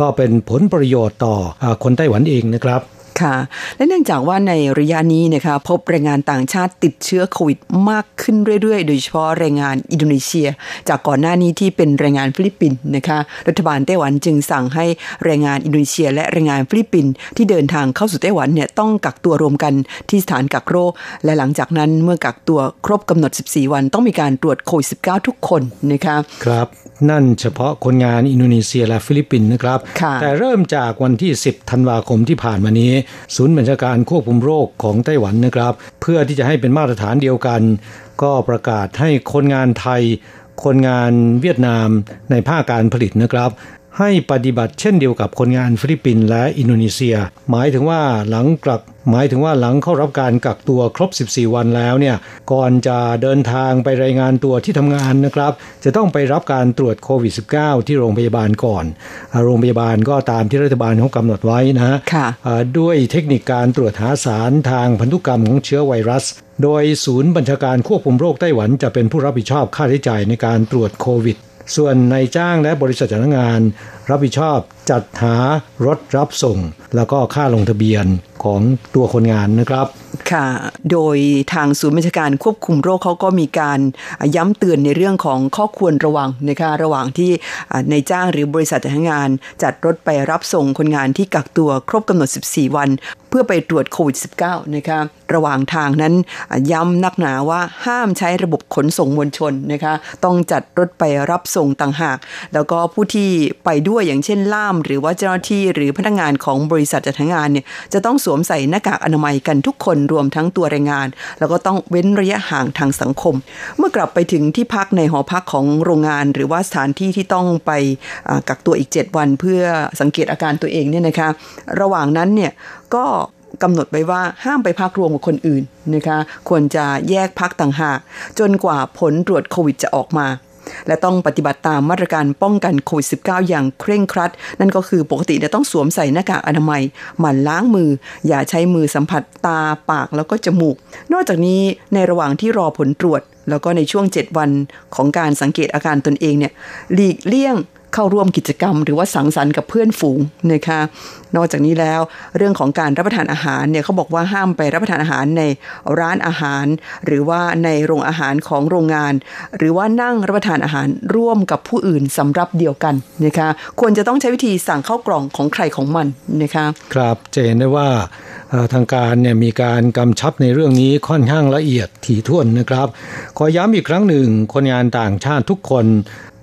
ก็เป็นผลประโยชน์ต่ออคนไต้หวันเองนะครับ ค่ะ และเนื่องจากว่าในระยะนี้นะคะพบแรงงานต่างชาติติดเชื้อโควิดมากขึ้นเรื่อยๆ โดยเฉพาะแรงงานอินโดนีเซีย จากก่อนหน้านี้ที่เป็นแรงงานฟิลิปปินส์นะคะรัฐบาลไต้หวันจึงสั่งให้แรงงานอินโดนีเซีย และแรงงานฟิลิปปินส์ที่เดินทางเข้าสู่ไต้หวันเนี่ยต้องกักตัวรวมกันที่สถานกักโรค และหลังจากนั้นเมื่อกักตัวครบกำหนด 14 วันต้องมีการตรวจโควิด -19 ทุกคนนะคะครับ นั่นเฉพาะคนงานอินโดนีเซียและฟิลิปปินส์นะครับค่ะแต่เริ่มจากวันที่ 10 ธันวาคมที่ผ่านมานี้ ศูนย์บัญชาการควบคุมโรคของไต้หวันนะครับ เพื่อที่จะให้เป็นมาตรฐานเดียวกัน ก็ประกาศให้คนงานไทย คนงานเวียดนามในภาคการผลิตนะครับ ให้ปฏิบัติเช่นเดียวกับคนงานฟิลิปปินส์และอินโดนีเซีย หมายถึงว่าหลังกลับหมายถึงว่าหลังเข้ารับการกักตัวครบ 14 วันแล้วเนี่ยก่อนจะเดินทางไปรายงานตัวที่ทำงานนะครับ จะต้องไปรับการตรวจโควิด -19 ที่โรงพยาบาลก่อนอ่าโรงพยาบาลก็ตามที่รัฐบาลเขากำหนดไว้นะฮะค่ะอ่าด้วยเทคนิคการตรวจหาสารทางพันธุกรรมของเชื้อไวรัส โดยศูนย์บัญชาการควบคุมโรคไต้หวันจะเป็นผู้รับผิดชอบค่าใช้จ่ายในการตรวจโควิด ส่วนนายจ้างและบริษัทจ้างงาน รับผิดชอบจัดหารถรับส่ง แล้วก็ค่าลงทะเบียนของตัวคนงานนะครับ ค่ะ โดยทางศูนย์บัญชาการควบคุมโรคเขาก็มีการย้ำเตือนในเรื่องของข้อควรระวังนะคะระหว่างที่ในจ้างหรือบริษัทจ้างงาน จัดรถไปรับส่งคนงานที่กักตัวครบกำหนด 14 วัน เพื่อไปตรวจโควิด -19 นะคะระหว่างทางนั้นย้ำนักหนาว่าห้ามใช้ระบบขนส่งมวลชนนะคะต้องจัดรถไปรับส่งต่างหาก แล้วก็ผู้ที่ไปด้วยอย่างเช่นล่าม หรือว่าเจ้าหน้าที่หรือพนักงานของบริษัทจัดหางานเนี่ยจะต้องสวมใส่หน้ากากอนามัยกันทุกคนรวมทั้งตัวแรงงาน แล้วก็ต้องเว้นระยะห่างทางสังคม เมื่อกลับไปถึงที่พักในหอพักของโรงงาน หรือว่าสถานที่ที่ต้องไปกักตัวอีก 7 วัน เพื่อสังเกตอาการตัวเองเนี่ยนะคะระหว่างนั้นเนี่ยก็กำหนดไว้ว่าห้ามไปพักรวมกับคนอื่นนะคะ ควรจะแยกพักต่างหาก จนกว่าผลตรวจโควิดจะออกมา และต้องปฏิบัติตามมาตรการป้องกันโควิด -19 อย่างเคร่งครัด นั่นก็คือปกติจะต้องสวมใส่หน้ากากอนามัยหมั่นล้างมือ อย่าใช้มือสัมผัสตาปากแล้วก็จมูก นอกจากนี้ในระหว่างที่รอผลตรวจ แล้วก็ในช่วง 7 วันของการสังเกตอาการตนเองเนี่ยหลีกเลี่ยง เข้าร่วมกิจกรรม หรือว่าสังสรรค์กับเพื่อนฝูงนะคะนอกจากนี้แล้วเรื่องของการรับประทานอาหารเนี่ยเขาบอกว่าห้ามไปรับประทานอาหารในร้านอาหาร หรือว่าในโรงอาหารของโรงงาน หรือว่านั่งรับประทานอาหารร่วมกับผู้อื่นสำรับเดียวกันนะคะควรจะต้องใช้วิธีสั่งเข้ากล่องของใครของมันนะคะครับจะเห็นได้ว่าทางการเนี่ยมีการกำชับในเรื่องนี้ค่อนข้างละเอียดถี่ถ้วนนะครับ ขอย้ำอีกครั้งหนึ่งคนงานต่างชาติทุกคน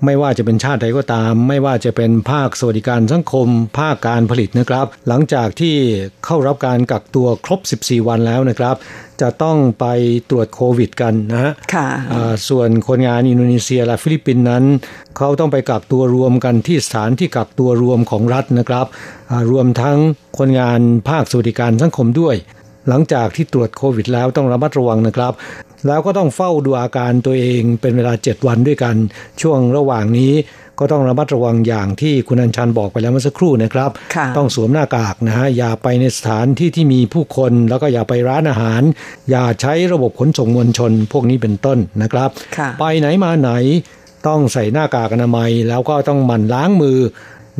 ไม่ว่าจะเป็นชาติใดก็ตาม ไม่ว่าจะเป็นภาคสวัสดิการสังคม ภาคการผลิตนะครับ หลังจากที่เข้ารับการกักตัวครบ 14 วันแล้วนะครับ จะต้องไปตรวจโควิดกันนะฮะค่ะอ่าส่วนคนงานอินโดนีเซียและฟิลิปปินส์นั้น เขาต้องไปกักตัวรวมกันที่สถานที่กักตัวรวมของรัฐนะครับอ่ารวมทั้งคนงานภาคสวัสดิการสังคมด้วย หลังจากที่ตรวจโควิดแล้วต้องระมัดระวังนะครับ แล้วก็ต้องเฝ้าดูอาการตัวเองเป็นเวลา 7 วันด้วยกัน ช่วงระหว่างนี้ก็ต้องระมัดระวังอย่างที่คุณอัญชันบอกไปแล้วเมื่อสักครู่นะครับค่ะต้องสวมหน้ากากนะฮะ อย่าไปในสถานที่ที่มีผู้คน แล้วก็อย่าไปร้านอาหาร อย่าใช้ระบบขนส่งมวลชน พวกนี้เป็นต้นนะครับค่ะไปไหนมาไหนต้องใส่หน้ากากอนามัย แล้วก็ต้องหมั่นล้างมือ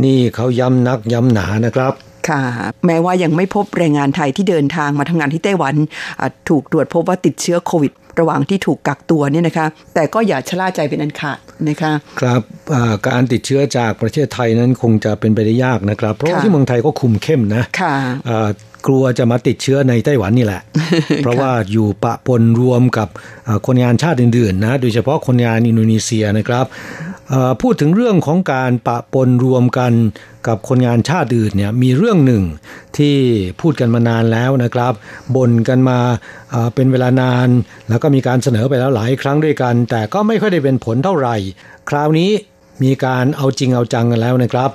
นี่เขาย้ำนักย้ำหนานะครับค่ะแม้ว่ายังไม่พบแรงงานไทยที่เดินทางมาทำงานที่ไต้หวันอะถูกตรวจพบว่าติดเชื้อโควิด ระหว่างที่ถูกกักตัวเนี่ยนะคะ แต่ก็อย่าชะล่าใจเป็นอันขาดนะคะ ครับอ่าการติดเชื้อจากประเทศไทยนั้นคงจะเป็นไปได้ยากนะครับ เพราะว่าค่ะที่เมืองไทยก็คุมเข้มนะค่ะอ่า กลัวจะมาติดเชื้อในไต้หวันนี่แหละ เพราะว่าอยู่ปะปนรวมกับอ่าคนงานชาติอื่นๆนะ โดยเฉพาะคนงานอินโดนีเซียนะครับอ่าพูดถึงเรื่องของการปะปนรวมกันกับคนงานชาติอื่นเนี่ยมีเรื่องหนึ่งที่พูดกันมานานแล้วนะครับบ่นกันมาอ่าเป็นเวลานาน แล้วก็มีการเสนอไปแล้วหลายครั้งด้วยกัน แต่ก็ไม่ค่อยได้เป็นผลเท่าไหร่ คราวนี้มีการเอาจริงเอาจังกันแล้วนะครับ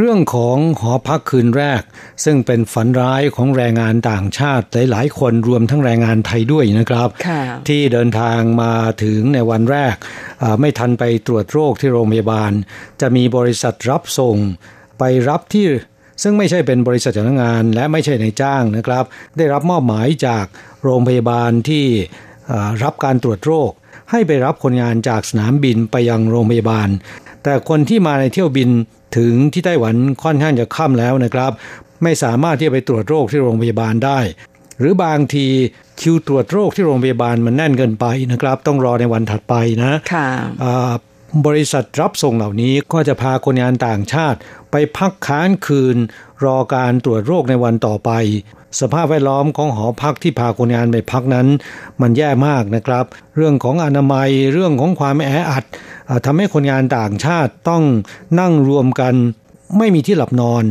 เรื่องของหอพักคืนแรก ซึ่งเป็นฝันร้ายของแรงงานต่างชาติหลายๆคนรวมทั้งแรงงานไทยด้วยนะครับค่ะที่เดินทางมาถึงในวันแรกอ่าไม่ทันไปตรวจโรคที่โรงพยาบาล จะมีบริษัทรับส่งไปรับที่ซึ่งไม่ใช่เป็นบริษัทจ้างงานและไม่ใช่ในายจ้างนะครับ ได้รับมอบหมายจากโรงพยาบาลที่อ่ารับการตรวจโรค ให้ไปรับคนงานจากสนามบินไปยังโรงพยาบาล แต่คนที่มาในเที่ยวบิน ถึงที่ไต้หวันค่อนข้างจะค่ำแล้วนะครับ ไม่สามารถที่จะไปตรวจโรคที่โรงพยาบาลได้ หรือบางทีคิวตรวจโรคที่โรงพยาบาลมันแน่นเกินไปนะครับ ต้องรอในวันถัดไปนะค่ะอ่า บริษัทรับส่งเหล่านี้ก็จะพาคนงานต่างชาติ ไปพักค้างคืน รอการตรวจโรคในวันต่อไป สภาพแวดล้อมของหอพักที่พาคนงานไปพักนั้น มันแย่มากนะครับ เรื่องของอนามัยเรื่องของความแออัดอ่าทำให้คนงานต่างชาติต้องนั่งรวมกัน ไม่มีที่หลับนอน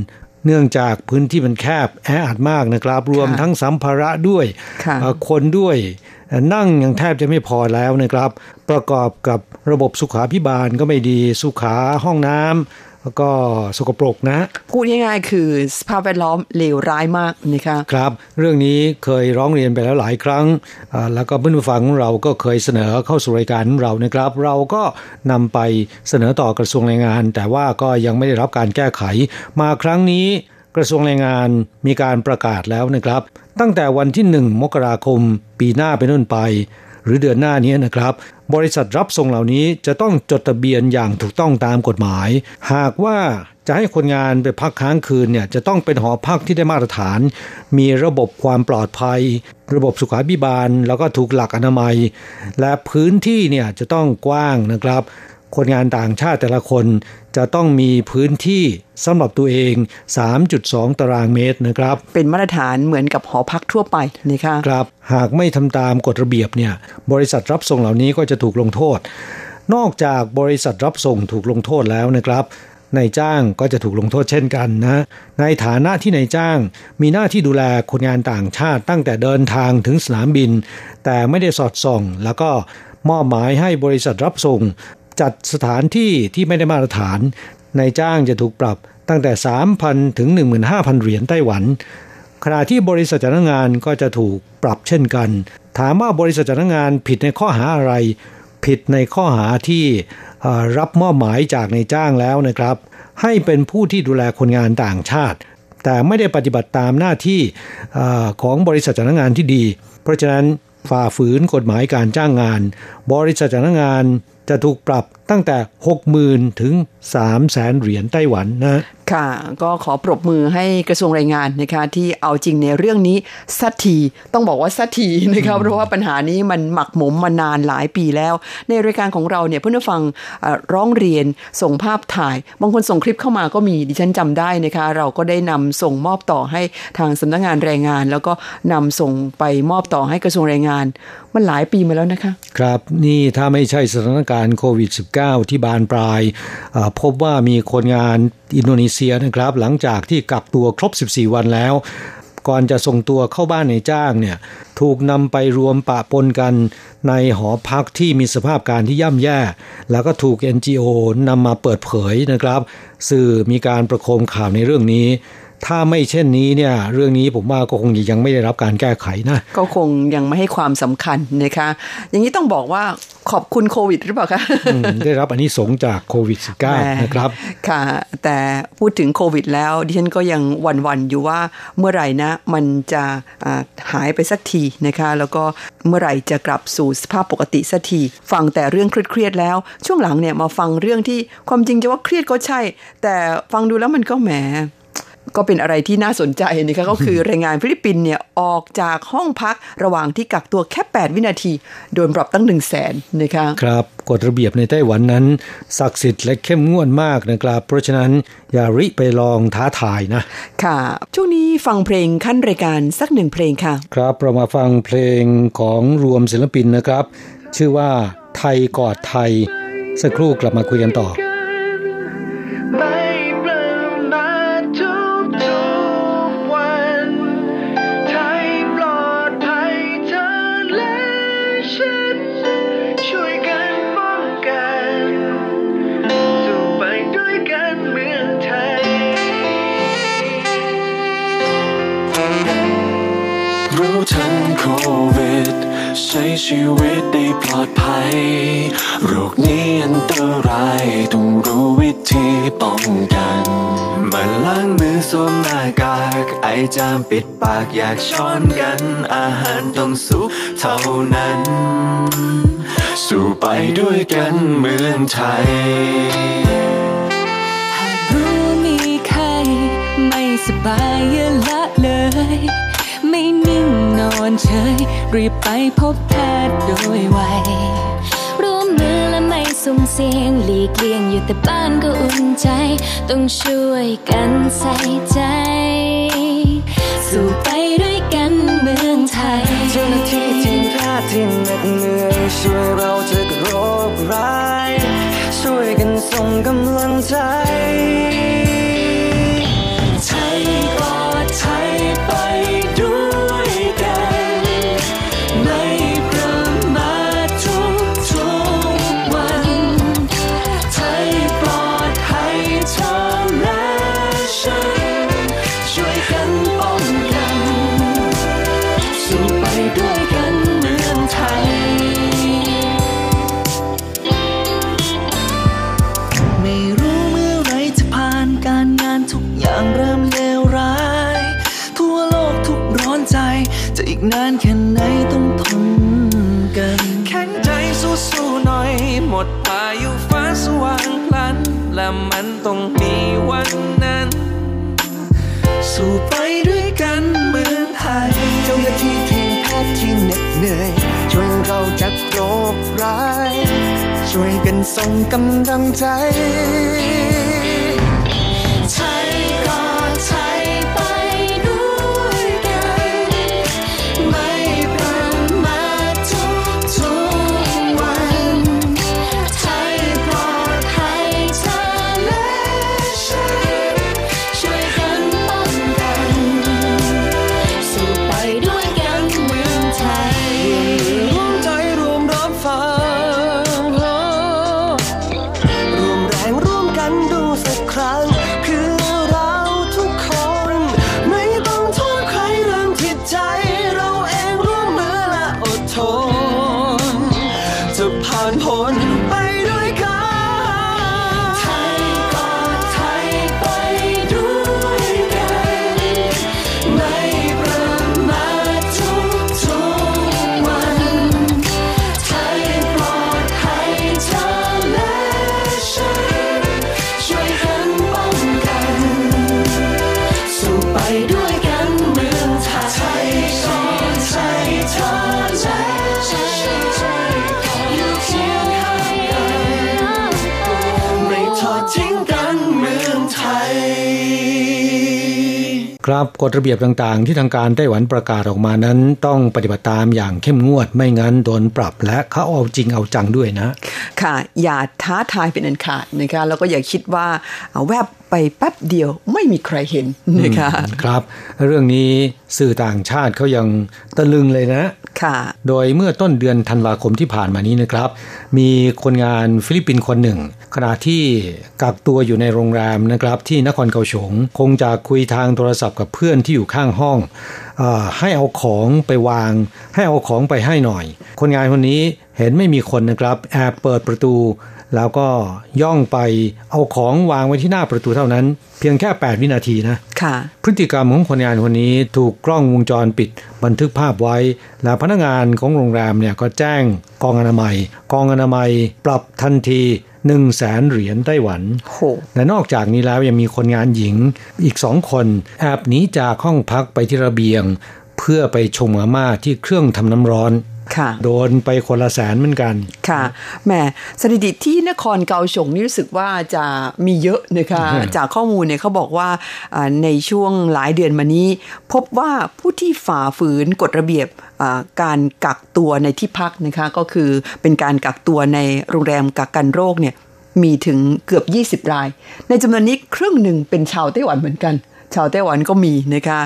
เนื่องจากพื้นที่มันแคบแออัดมากนะครับ รวมทั้งสัมภาระด้วยค่ะเอ่อคนด้วยเอ่อ นั่งยังแทบจะไม่พอแล้วนะครับ ประกอบกับระบบสุขาพิบาลก็ไม่ดีสุขาห้องน้ำแล้วก็สกปรกนะ พูดง่ายๆคือสภาพแวดล้อมเลวร้ายมากนะคะครับ เรื่องนี้เคยร้องเรียนไปแล้วหลายครั้งอ่าแล้วก็เพื่อนผู้ฟังของเราก็เคยเสนอเข้าสู่รายการของเรานะครับ เราก็นำไปเสนอต่อกระทรวงแรงงาน แต่ว่าก็ยังไม่ได้รับการแก้ไขมาครั้งนี้ กระทรวงแรงงานมีการประกาศแล้วนะครับ ตั้งแต่วันที่ 1 มกราคม ปีหน้าเป็นต้นไป หรือเดือนหน้านี้นะครับ บริษัทรับส่งเหล่านี้จะต้องจดทะเบียนอย่างถูกต้องตามกฎหมาย หากว่าจะให้คนงานไปพักค้างคืนเนี่ยจะต้องเป็นหอพักที่ได้มาตรฐาน มีระบบความปลอดภัย ระบบสุขาภิบาล แล้วก็ถูกหลักอนามัย และพื้นที่เนี่ยจะต้องกว้างนะครับ คนงานต่างชาติแต่ละคน จะต้องมีพื้นที่สำหรับตัวเอง 3.2 ตารางเมตรนะครับ เป็นมาตรฐานเหมือนกับหอพักทั่วไปนะคะครับ หากไม่ทำตามกฎระเบียบเนี่ย บริษัทรับส่งเหล่านี้ก็จะถูกลงโทษ นอกจากบริษัทรับส่งถูกลงโทษแล้วนะครับนายจ้างก็จะถูกลงโทษเช่นกันนะ ในฐานะที่นายจ้าง มีหน้าที่ดูแลคนงานต่างชาติตั้งแต่เดินทางถึงสนามบิน แต่ไม่ได้สอดส่อง แล้วก็มอบหมายให้บริษัทรับส่ง จัดสถานที่ที่ไม่ได้มาตรฐานนายจ้างจะถูกปรับตั้งแต่ 3,000 ถึง 15,000 เหรียญไต้หวัน ขณะที่บริษัทจ้างงานก็จะถูกปรับเช่นกัน ถามว่าบริษัทจ้างงานผิดในข้อหาอะไร ผิดในข้อหาที่รับมอบหมายจากนายจ้างแล้วนะครับ ให้เป็นผู้ที่ดูแลคนงานต่างชาติ แต่ไม่ได้ปฏิบัติตามหน้าที่ของบริษัทจ้างงานที่ดี เพราะฉะนั้นฝ่าฝืนกฎหมายการจ้างงาน บริษัทจ้างงาน จะถูกปรับตั้งแต่ 60,000 ถึง 300,000 เหรียญไต้หวันนะ ค่ะ ก็ขอปรบมือให้กระทรวงแรงงานนะคะที่เอาจริงในเรื่องนี้สักทีต้องบอกว่าสักทีนะคะเพราะว่าปัญหานี้มันหมักหมมมานานหลายปีแล้ว ในรายการของเราเนี่ยเพื่อนผู้ฟังเอ่อร้องเรียนส่งภาพถ่าย บางคนส่งคลิปเข้ามาก็มีดิฉันจำได้นะคะ เราก็ได้นำส่งมอบต่อให้ทางสำนักงานแรงงาน แล้วก็นำส่งไปมอบต่อให้กระทรวงแรงงาน มันหลายปีมาแล้วนะคะ ครับนี่ถ้าไม่ใช่สถานการณ์โควิด -19 ที่บานปลายเอ่อพบว่ามีคนงานอินโดนีเซียนะครับ หลังจากที่กักตัวครบ 14 วันแล้ว ก่อนจะส่งตัวเข้าบ้านในจ้างเนี่ยถูกนำไปรวมปะปนกันในหอพักที่มีสภาพการที่ย่ำแย่ แล้วก็ถูก NGO นำมาเปิดเผยนะครับ สื่อมีการประโคมข่าวในเรื่องนี้ ถ้าไม่เช่นนี้เนี่ย เรื่องนี้ผมว่าก็คงยังไม่ได้รับการแก้ไขนะ ก็คงยังไม่ให้ความสำคัญนะคะ อย่างนี้ต้องบอกว่าขอบคุณโควิดหรือเปล่าคะอืมได้รับอันนี้สงส์จากโควิด -19 นะครับค่ะ แต่พูดถึงโควิด แล้วดิฉันก็ยังหวั่นๆอยู่ว่าเมื่อไหร่นะ มันจะอ่าหายไปสักทีนะคะ แล้วก็เมื่อไหร่จะกลับสู่สภาพปกติสักทีฟังแต่เรื่องเครียดๆแล้ว ช่วงหลังเนี่ยมาฟังเรื่องที่ความจริงจะว่าเครียดก็ใช่ แต่ฟังดูแล้วมันก็แหม ก็เป็นอะไรที่น่าสนใจนะคะก็คือแรงงานฟิลิปปินส์เนี่ยออกจากห้องพักระหว่างที่กักตัวแค่ 8 วินาที โดนปรับตั้ง 1 0 0 0 0แสนนะคะครับกฎระเบียบในไต้หวันนั้น ศักดิ์สิทธิ์และเข้มงวดมากนะครับ เพราะฉะนั้นอย่าริไปลองท้าทายนะ ค่ะ ช่วงนี้ฟังเพลงขั้นรายการสักหนึ่งเพลงค่ะ ครับเรามาฟังเพลงของรวมศิลปินนะครับ ชื่อว่าไทยกอดไทย สักครู่กลับมาคุยกันต่อ ทันโควิด ใช้ชีวิตได้ปลอดภัย โรคนี้อันตรายต้องรู้วิธีป้องกันมันล้างมือสวมหน้ากาก ไอจามปิดปากอยากช้อนกัน อาหารต้องสุกเท่านั้น สู่ไปด้วยกันเมืองไทยรู้มีใคร ไม่สบายอย่าละเลย ไม่นิ่งนอนเฉย รีบไปพบแพทย์โดยไวร่วมมือและไม่สุ่มเสี่ยงหลีกเลี่ยงอยู่แต่บ้านก็อุ่นใจ ต้องช่วยกันใส่ใจ สู่ไปด้วยกันเมืองไทย เจ้าหน้าที่ทีมแพทย์ที่เหน็ดเหนื่อยช่วยเราจากโรคร้าย ช่วยกันส่งกำลังใจ นานแค่ไหนต้องทนกัน แข็งใจสู้ๆหน่อย หมดพายุฟ้าสว่างพลัน และมันต้องมีวันนั้น สู่ไปด้วยกันเมืองไทย เจ้าหน้าที่ทีมแพทย์ที่เหน็ดเหนื่อย ช่วยเราจากโรคร้าย ช่วยกันส่งกำลังใจ ครับกฎระเบียบต่างๆ ที่ทางการไต้หวันประกาศออกมานั้นต้องปฏิบัติตามอย่างเข้มงวดไม่งั้นโดนปรับและเขาเอาจริงเอาจังด้วยนะ ค่ะ อย่าท้าทายเป็นอันขาดนะคะแล้วก็อย่าคิดว่าเอาแวบไปแป๊บเดียวไม่มีใครเห็นนะคะอืมครับ เรื่องนี้สื่อต่างชาติเขายังตะลึงเลยนะค่ะ โดยเมื่อต้นเดือนธันวาคมที่ผ่านมานี้นะครับ มีคนงานฟิลิปปินส์คนหนึ่ง ขณะที่กักตัวอยู่ในโรงแรมนะครับที่นครเกาฉงคงจะคุยทางโทรศัพท์กับเพื่อนที่อยู่ข้างห้องเออให้เอาของไปวาง ให้เอาของไปให้หน่อย คนงานคนนี้เห็นไม่มีคนนะครับแอบเปิดประตู แล้วก็ย่องไปเอาของวางไว้ที่หน้าประตูเท่านั้น เพียงแค่ 8 วินาทีนะค่ะ พฤติกรรมของคนงานคนนี้ถูกกล้องวงจรปิด บันทึกภาพไว้ และพนักงานของโรงแรมเนี่ยก็แจ้งกองอนามัย กองอนามัยปรับทันที 1 0 0 0 0แสนเหรียญไต้หวันโหและนอกจากนี้แล้วยังมีคนงานหญิงอีกสองคนแอบหนีจากห้องพักไปที่ระเบียง เพื่อไปชงมาม่าที่เครื่องทำน้ำร้อนค่ะโดนไปคนละแสนเหมือนกัน ค่ะ แหม สถิติที่นครเกาฉงนี่รู้สึกว่าจะมีเยอะนะคะอืมจากข้อมูลเนี่ยเขาบอกว่าอ่าในช่วงหลายเดือนมานี้ พบว่าผู้ที่ฝ่าฝืนกฎระเบียบอ่า การกักตัวในที่พักนะคะก็คือเป็นการกักตัวในโรงแรมกักกันโรคเนี่ยมีถึงเกือบ 20 ราย ในจำนวนนี้ครึ่งหนึ่งเป็นชาวไต้หวันเหมือนกัน ชาวไต้หวันก็มีนะคะ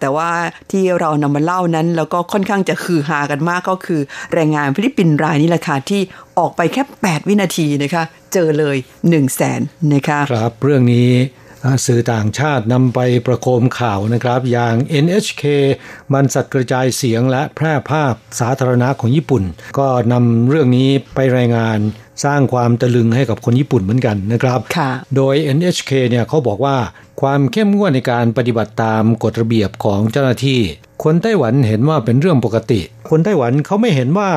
แต่ว่าที่เรานำมาเล่านั้น แล้วก็ค่อนข้างจะคือฮากันมากก็คือ แรงงานฟิลิปปินส์รายนี้แหละค่ะที่ออกไปแค่ 8 วินาทีนะคะ เจอเลย 1 0 0 0 0แสนนะคะ ครับเรื่องนี้ สื่อต่างชาตินำไปประโคมข่าวนะครับ อย่าง NHK มันสัตว์กระจายเสียงและแพร่ภาพสาธารณะของญี่ปุ่น ก็นำเรื่องนี้ไปรายงานสร้างความตะลึงให้กับคนญี่ปุ่นเหมือนกันนะครับค่ะโดย NHK เนี่ยเขาบอกว่าความเข้มงวดในการปฏิบัติตามกฎระเบียบของเจ้าหน้าที่ คนไต้หวันเห็นว่าเป็นเรื่องปกติ คนไต้หวันเขาไม่เห็นว่า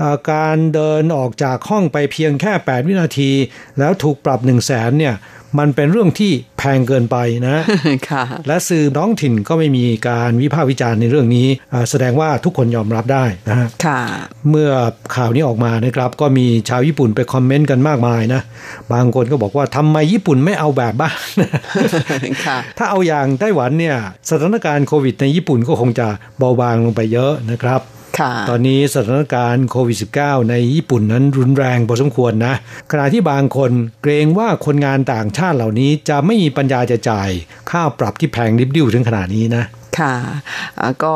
อ่าการเดินออกจากห้องไปเพียงแค่ 8 วินาที แล้วถูกปรับ 1 0 0 0 0แสนเนี่ย มันเป็นเรื่องที่แพงเกินไปนะค่ะและสื่อท้องถิ่นก็ไม่มีการวิพากษ์วิจารณ์ในเรื่องนี้อ่าแสดงว่าทุกคนยอมรับได้นะฮะค่ะเมื่อข่าวนี้ออกมานะครับ ก็มีชาวญี่ปุ่นไปคอมเมนต์กันมากมายนะ บางคนก็บอกว่าทำไมญี่ปุ่นไม่เอาแบบบ้านค่ะถ้าเอาอย่างไต้หวันเนี่ยสถานการณ์โควิดในญี่ปุ่นก็คงจะเบาบางลงไปเยอะนะครับค่ะ ตอนนี้สถานการณ์โควิด -19 ในญี่ปุ่นนั้นรุนแรงพอสมควรนะขณะที่บางคนเกรงว่าคนงานต่างชาติเหล่านี้จะไม่มีปัญญาจะจ่าย ค่าปรับที่แพงริบดิ้วถึงขนาดนี้นะ ค่ะอ่าก็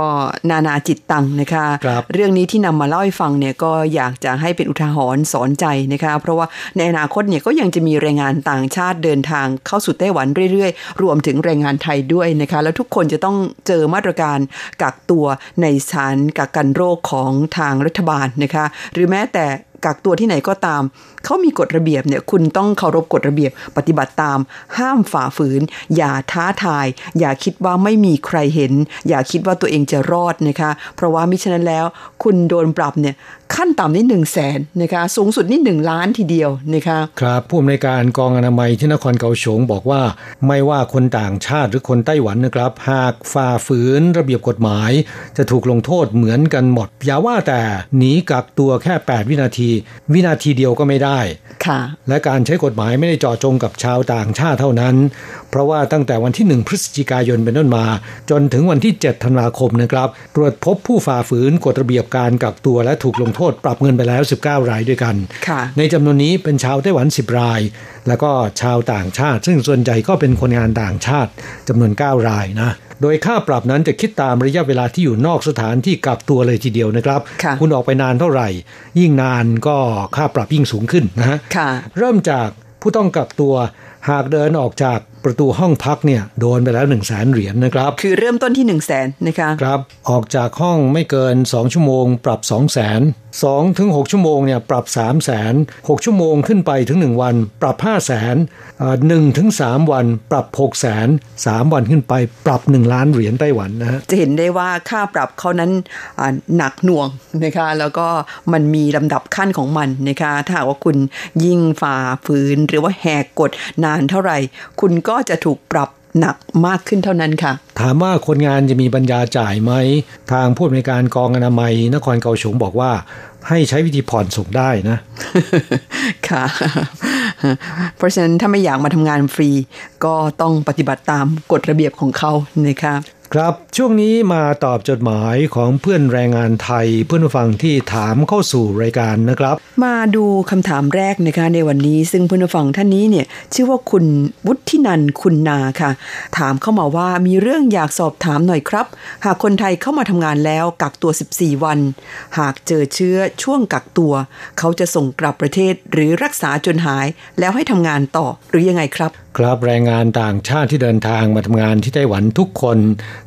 นานาจิตตังนะคะครับเรื่องนี้ที่นำมาเล่าให้ฟังเนี่ยก็อยากจะให้เป็นอุทาหรณ์สอนใจนะคะเพราะว่าในอนาคตเนี่ยก็ยังจะมีแรงงานต่างชาติเดินทางเข้าสู่ไต้หวันเรื่อยๆ รวมถึงแรงงานไทยด้วยนะคะแล้วทุกคนจะต้องเจอมาตรการกักตัวในสถานกักกันโรคของทางรัฐบาลนะคะหรือแม้แต่ กักตัวที่ไหนก็ตาม เขามีกฎระเบียบเนี่ยคุณต้องเคารพกฎระเบียบปฏิบัติตาม ห้ามฝ่าฝืน อย่าท้าทาย อย่าคิดว่าไม่มีใครเห็น อย่าคิดว่าตัวเองจะรอดนะคะ เพราะว่ามิฉะนั้นแล้ว คุณโดนปรับเนี่ย ขั้นต่ำนี่หนึ่งแสนนะคะสูงสุดนี่หนึ่งล้านทีเดียวนะคะครับผู้อำนวยการกองอนามัยที่นครเกาฉงบอกว่า ไม่ว่าคนต่างชาติหรือคนไต้หวันนะครับ หากฝ่าฝืนระเบียบกฎหมาย จะถูกลงโทษเหมือนกันหมด อย่าว่าแต่หนีกักตัวแค่ 8 วินาที วินาทีเดียวก็ไม่ได้ค่ะ และการใช้กฎหมายไม่ได้เจาะจงกับชาวต่างชาติเท่านั้น เพราะว่าตั้งแต่วันที่ 1 พฤศจิกายนเป็นต้นมา จนถึงวันที่ 7 ธันวาคมนะครับ ตรวจพบผู้ฝ่าฝืนกฎระเบียบการกักตัวและถูกลงโทษปรับเงินไปแล้ว 19 รายด้วยกันค่ะในจำนวนนี้เป็นชาวไต้หวัน 10 ราย แล้วก็ชาวต่างชาติ ซึ่งส่วนใหญ่ก็เป็นคนงานต่างชาติจำนวน 9 รายนะโดยค่าปรับนั้นจะคิดตามระยะเวลาที่อยู่นอกสถานที่กักตัวเลยทีเดียวนะครับค่ะคุณออกไปนานเท่าไหร่ ยิ่งนานก็ค่าปรับยิ่งสูงขึ้นนะฮะค่ะเริ่มจากผู้ต้องกักตัวหากเดินออกจากประตูห้องพักเนี่ยโดนไปแล้ว1นึ่งแสนเหรียญนะครับ คือเริ่มต้นที่หนึ่งแสนนะคะครับ ออกจากห้องไม่เกิน 2 ชั่วโมงปรับ 2 0 0แสน2ถึง6ชั่วโมงเนี่ยปรับ 3 0 0แสน6ชั่วโมงขึ้นไปถึง 1 วัน ปรับ 5 0 0แสนหนึ่งถึง3วัน ปรับ6 0แสน3วันขึ้นไป ปรับ 1 ล้านเหรียญไต้หวันนะฮะจะเห็นได้ว่าค่าปรับเขานั้นหนักหน่วงนะคะแล้วก็มันมีลำดับขั้นของมันนะคะถ้าหากว่าคุณยิ่งฝ่าฝืนหรือว่าแหกกฎนานเท่าไหร่ คุณก็จะถูกปรับ หนักมากขึ้นเท่านั้นค่ะ ถามว่าคนงานจะมีปัญญาจ่ายไหม ทางผู้อำนวยการกองอนามัย นครเกาฉงบอกว่า ให้ใช้วิธีผ่อนส่งได้นะ ค่ะ เพราะฉะนั้นถ้าไม่อยากมาทำงานฟรี ก็ต้องปฏิบัติตามกฎระเบียบของเขานะคะ ครับช่วงนี้มาตอบจดหมายของเพื่อนแรงงานไทยเพื่อนฟังที่ถามเข้าสู่รายการนะครับ มาดูคำถามแรกนะคะในวันนี้ ซึ่งเพื่อนฟังท่านนี้เนี่ยชื่อว่าคุณวุฒินันคุณนาค่ะ ถามเข้ามาว่ามีเรื่องอยากสอบถามหน่อยครับ หากคนไทยเข้ามาทำงานแล้วกักตัว 14 วัน หากเจอเชื้อช่วงกักตัว เขาจะส่งกลับประเทศหรือรักษาจนหายแล้วให้ทำงานต่อหรือยังไงครับครับแรงงานต่างชาติที่เดินทางมาทำงานที่ไต้หวันทุกคน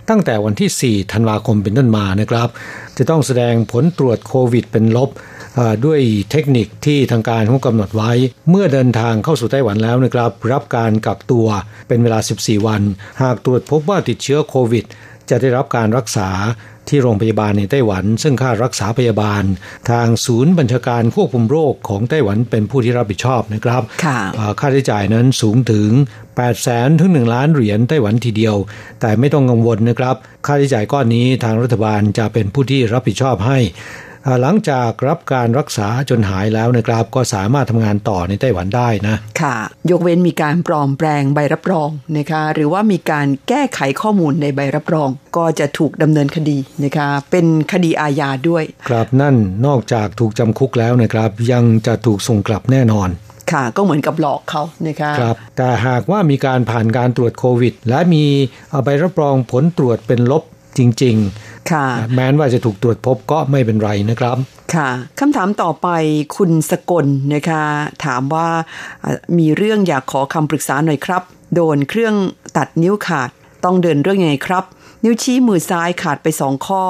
ตั้งแต่วันที่ 4 ธันวาคมเป็นต้นมานะครับ จะต้องแสดงผลตรวจโควิดเป็นลบด้วยเทคนิคที่ทางการเขากำหนดไว้ เมื่อเดินทางเข้าสู่ไต้หวันแล้วนะครับ รับการกักตัวเป็นเวลา 14 วัน หากตรวจพบว่าติดเชื้อโควิด จะได้รับการรักษา ที่โรงพยาบาลในไต้หวัน ซึ่งค่ารักษาพยาบาล ทางศูนย์บัญชาการควบคุมโรคของไต้หวันเป็นผู้ที่รับผิดชอบนะครับค่ะอ่าค่าใช้จ่ายนั้นสูงถึง 8 0 0แสนถึง 1 ล้านเหรียญไต้หวันทีเดียว แต่ไม่ต้องกังวลนะครับ ค่าใช้จ่ายก้อนนี้ทางรัฐบาลจะเป็นผู้ที่รับผิดชอบให้อ่า หลังจากรับการรักษาจนหายแล้วนะครับ ก็สามารถทำงานต่อในไต้หวันได้นะ ค่ะ ยกเว้นมีการปลอมแปลงใบรับรองนะคะ หรือว่ามีการแก้ไขข้อมูลในใบรับรอง ก็จะถูกดำเนินคดีนะคะ เป็นคดีอาญาด้วย ครับนั่นนอกจากถูกจำคุกแล้วนะครับ ยังจะถูกส่งกลับแน่นอนค่ะก็เหมือนกับหลอกเขานะคะครับแต่หากว่ามีการผ่านการตรวจโควิด และมีเอาใบรับรองผลตรวจเป็นลบ จริงค่ะๆแม้นว่าจะถูกตรวจพบก็ไม่เป็นไรนะครับ ค่ะคำถามต่อไปคุณสกลนะคะ ถามว่าอะมีเรื่องอยากขอคำปรึกษาหน่อยครับ โดนเครื่องตัดนิ้วขาดต้องเดินเรื่องยังไงครับ นิ้วชี้มือซ้ายขาดไปสองข้อ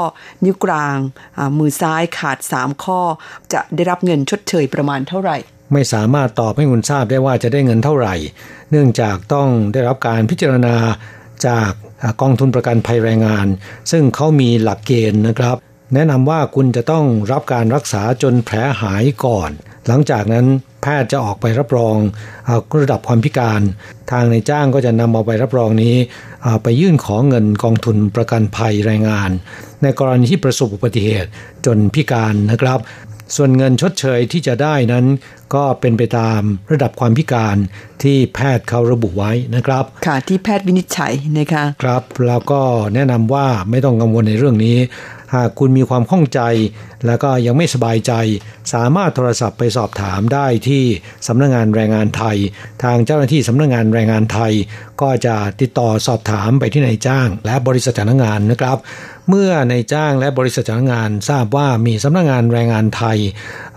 นิ้วกลางอ่ามือซ้ายขาดสามข้อ จะได้รับเงินชดเชยประมาณเท่าไหร่ ไม่สามารถตอบให้คุณทราบได้ว่าจะได้เงินเท่าไหร่ เนื่องจากต้องได้รับการพิจารณาจากอ่า กองทุนประกันภัยแรงงาน ซึ่งเขามีหลักเกณฑ์นะครับ แนะนำว่าคุณจะต้องรับการรักษาจนแผลหายก่อน หลังจากนั้นแพทย์จะออกไปรับรองอระดับความพิการ ทางในจ้างก็จะนำเอาไปรับรองนี้ ไปยื่นขอเงินกองทุนประกันภัยแรงงาน ในกรณีที่ประสบอุบัติเหตุจนพิการนะครับ ส่วนเงินชดเชยที่จะได้นั้น ก็เป็นไปตามระดับความพิการที่แพทย์เขาระบุไว้นะครับ ค่ะที่แพทย์วินิจฉัยนะคะ ครับแล้วก็แนะนำว่าไม่ต้องกังวลในเรื่องนี้ หากคุณมีความข้องใจ แล้วก็ยังไม่สบายใจ สามารถโทรศัพท์ไปสอบถามได้ที่สำนักงงานแรงงานไทย ทางเจ้าหน้าที่สำนักงงานแรงงานไทย ก็จะติดต่อสอบถามไปที่นายจ้าง และบริษัทจ้างงานนะครับ เมื่อนายจ้างและบริษัทจ้างงานทราบว่ามีสำนักงานแรงงานไทย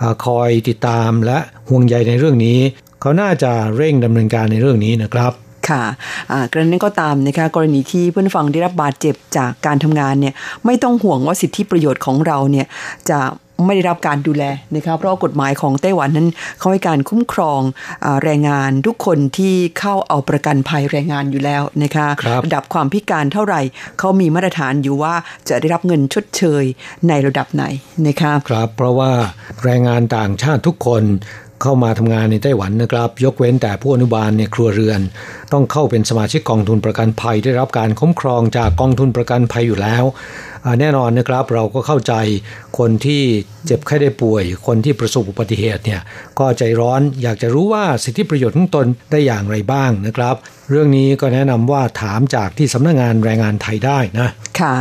อคอยติดตามและห่วงใยในเรื่องนี้ เขาน่าจะเร่งดำเนินการในเรื่องนี้นะครับ ค่ะอ่ากรณีนั้นก็ตามนะคะกรณีที่เพื่อนฟังได้รับบาดเจ็บจากการทำงานเนี่ยไม่ต้องห่วงว่าสิทธิประโยชน์ของเราเนี่ยจะไม่ได้รับการดูแลนะคะเพราะว่ากฎหมายของไต้หวันนั้นเขาให้การคุ้มครองอาแรงงานทุกคนที่เข้าเอาประกันภัยแรงงานอยู่แล้วนะคะครับระดับความพิการเท่าไหร่เขามีมาตรฐานอยู่ว่าจะได้รับเงินชดเชยในระดับไหนนะคะครับ เพราะว่าแรงงานต่างชาติทุกคน เข้ามาทำงานในไต้หวันนะครับ ยกเว้นแต่ผู้อนุบาลในครัวเรือน ต้องเข้าเป็นสมาชิกกองทุนประกันภัยได้รับการคุ้มครองจากกองทุนประกันภัยอยู่แล้ว แน่นอนนะครับเราก็เข้าใจคนที่เจ็บไข้ได้ป่วย คนที่ประสบอุบัติเหตุเนี่ยก็ใจร้อนอยากจะรู้ว่าสิทธิประโยชน์ของตนได้อย่างไรบ้างนะครับ เรื่องนี้ก็แนะนำว่าถามจากที่สำนักงานแรงงานไทยได้นะค่ะ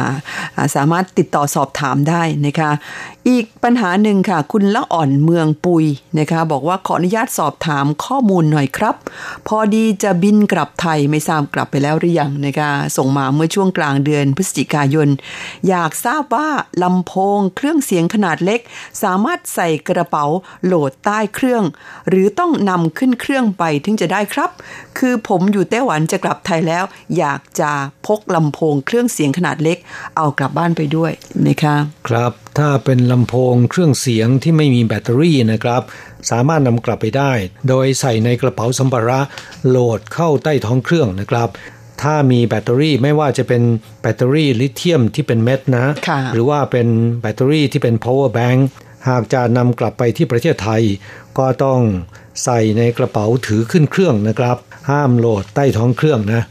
สามารถติดต่อสอบถามได้นะคะ อีกปัญหาหนึ่งค่ะ คุณละอ่อนเมืองปุยนะคะบอกว่าขออนุญาตสอบถามข้อมูลหน่อยครับ พอดีจะบินกลับไทยไม่ทราบกลับไปแล้วหรือยังนะคะส่งมาเมื่อช่วงกลางเดือนพฤศจิกายนอยากทราบว่าลำโพงเครื่องเสียงขนาดเล็ก สามารถใส่กระเป๋าโหลดใต้เครื่อง หรือต้องนำขึ้นเครื่องไปถึงจะได้ครับ คือผมอยู่ไต้หวันจะกลับไทยแล้ว อยากจะพกลำโพงเครื่องเสียงขนาดเล็ก เอากลับบ้านไปด้วยนะคะครับถ้าเป็นลำโพงเครื่องเสียงที่ไม่มีแบตเตอรี่นะครับ สามารถนำกลับไปได้ โดยใส่ในกระเป๋าสัมภาระโหลดเข้าใต้ท้องเครื่องนะครับ ถ้ามีแบตเตอรี่ไม่ว่าจะเป็นแบตเตอรี่ลิเธียมที่เป็นเม็ดนะค่ะหรือว่าเป็นแบตเตอรี่ที่เป็น power bank หากจะนำกลับไปที่ประเทศไทย ก็ต้องใส่ในกระเป๋าถือขึ้นเครื่องนะครับ ห้ามโหลดใต้ท้องเครื่องนะ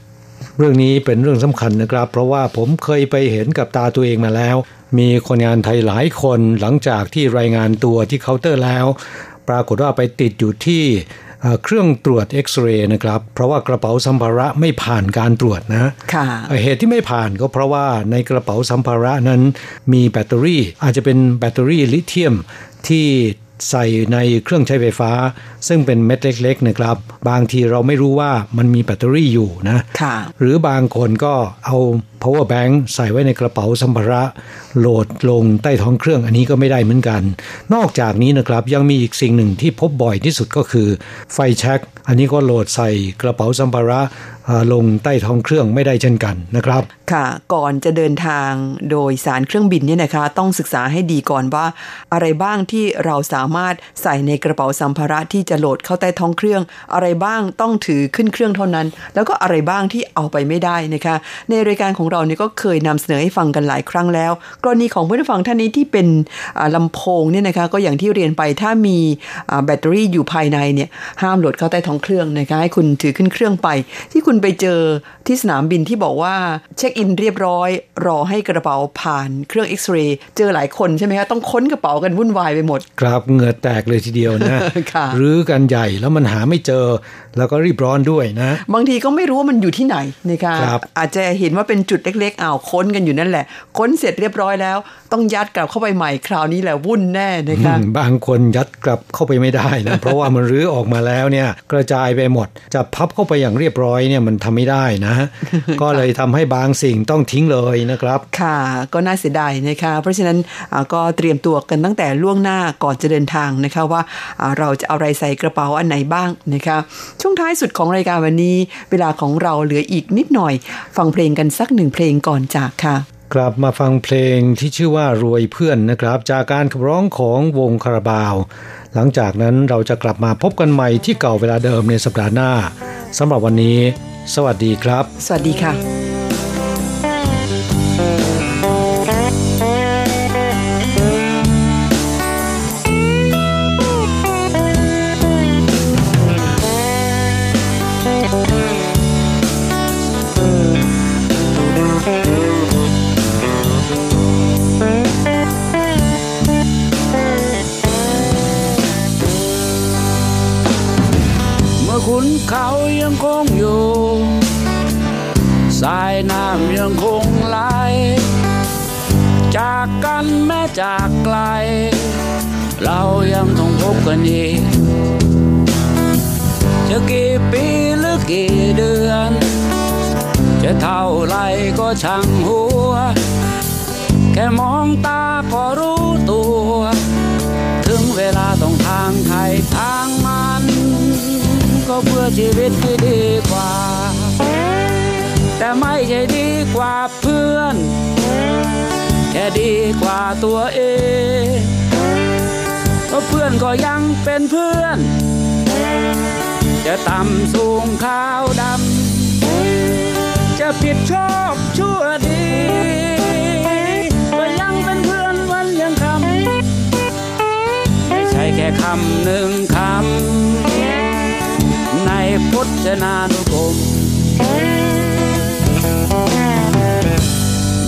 เรื่องนี้เป็นเรื่องสำคัญนะครับ เพราะว่าผมเคยไปเห็นกับตาตัวเองมาแล้ว มีคนงานไทยหลายคนหลังจากที่รายงานตัวที่เคาน์เตอร์แล้ว ปรากฏว่าไปติดอยู่ที่ เอ่อเครื่องตรวจเอ็กซเรย์นะครับ เพราะว่ากระเป๋าสัมภาระไม่ผ่านการตรวจนะค่ะเอ่อเหตุที่ไม่ผ่านก็เพราะว่าในกระเป๋าสัมภาระนั้นมีแบตเตอรี่ อาจจะเป็นแบตเตอรี่ลิเธียมที่ใส่ในเครื่องใช้ไฟฟ้า ซึ่งเป็นเม็ดเล็กๆนะครับ บางทีเราไม่รู้ว่ามันมีแบตเตอรี่อยู่นะค่ะหรือบางคนก็เอา power bank ใส่ไว้ในกระเป๋าสัมภาระโหลดลงใต้ท้องเครื่องอันนี้ก็ไม่ได้เหมือนกัน นอกจากนี้นะครับยังมีอีกสิ่งหนึ่งที่พบบ่อยที่สุดก็คือไฟแช็กอันนี้ก็โหลดใส่กระเป๋าสัมภาระลงใต้ท้องเครื่องไม่ได้เช่นกันนะครับ ค่ะ ก่อนจะเดินทางโดยสารเครื่องบินเนี่ยนะคะ ต้องศึกษาให้ดีก่อนว่า อะไรบ้างที่เราสามารถใส่ในกระเป๋าสัมภาระที่จะโหลดเข้าใต้ท้องเครื่อง อะไรบ้างต้องถือขึ้นเครื่องเท่านั้น แล้วก็อะไรบ้างที่เอาไปไม่ได้นะคะ ในรายการของเราเนี่ยก็เคยนำเสนอให้ฟังกันหลายครั้งแล้ว กรณีของผู้ฟังท่านนี้ที่เป็นอ่าลำโพงเนี่ยนะคะก็อย่างที่เรียนไปถ้ามีอ่าแบตเตอรี่อยู่ภายในเนี่ยห้ามโหลดเข้าใต้ท้องเครื่องนะคะให้คุณถือขึ้นเครื่องไป ที่คุณไปเจอที่สนามบินที่บอกว่าเช็คอินเรียบร้อย รอให้กระเป๋าผ่านเครื่องเอ็กซเรย์เจอหลายคนใช่ไหมคะต้องค้นกระเป๋ากันวุ่นวายไปหมด ครับเหงื่อแตกเลยทีเดียวนะค่ะรื้อกันใหญ่แล้วมันหาไม่เจอ แล้วก็รีบร้อนด้วยนะ บางทีก็ไม่รู้ว่ามันอยู่ที่ไหนนะคะครับอาจจะเห็นว่าเป็นจุดเล็กๆอ้าวค้นกันอยู่นั่นแหละ ค้นเสร็จเรียบร้อยแล้ว ต้องยัดกลับเข้าไปใหม่คราวนี้แหละวุ่นแน่นะคะอืมบางคนยัดกลับเข้าไปไม่ได้นะเพราะว่ามันรื้อออกมาแล้วเนี่ยกระจายไปหมด จะพับเข้าไปอย่างเรียบร้อยเนี่ยมันทำไม่ได้นะ ก็เลยทำให้บางสิ่งต้องทิ้งเลยนะครับ ค่ะ ก็น่าเสียดายนะคะ เพราะฉะนั้นอ่าก็เตรียมตัวกันตั้งแต่ล่วงหน้าก่อนจะเดินทางนะคะว่าอ่าเราจะเอาอะไรใส่กระเป๋าอันไหนบ้างนะคะช่วงท้ายสุดของรายการวันนี้ เวลาของเราเหลืออีกนิดหน่อย ฟังเพลงกันสักหนึ่งเพลงก่อนจากค่ะกลับมาฟังเพลงที่ชื่อว่ารวยเพื่อนนะครับ จากการขับร้องของวงคาราบาว หลังจากนั้นเราจะกลับมาพบกันใหม่ที่เก่าเวลาเดิมในสัปดาห์หน้าสำหรับวันนี้ สวัสดีครับ สวัสดีค่ะ เท่าไรก็ช่างหัว แค่มองตาก็รู้ตัว ถึงเวลาต้องทางไทยทางมัน ก็เพื่อชีวิตที่ดีกว่า แต่ไม่ใช่ดีกว่าเพื่อน แค่ดีกว่าตัวเองเพราะเพื่อนก็ยังเป็นเพื่อน จะต่ำสูงขาวดำ จะผิดชอบชั่วดีก็ยังเป็นเพื่อนวันยังคำไม่ใช่แค่คำหนึ่งคำในพจนานุกรม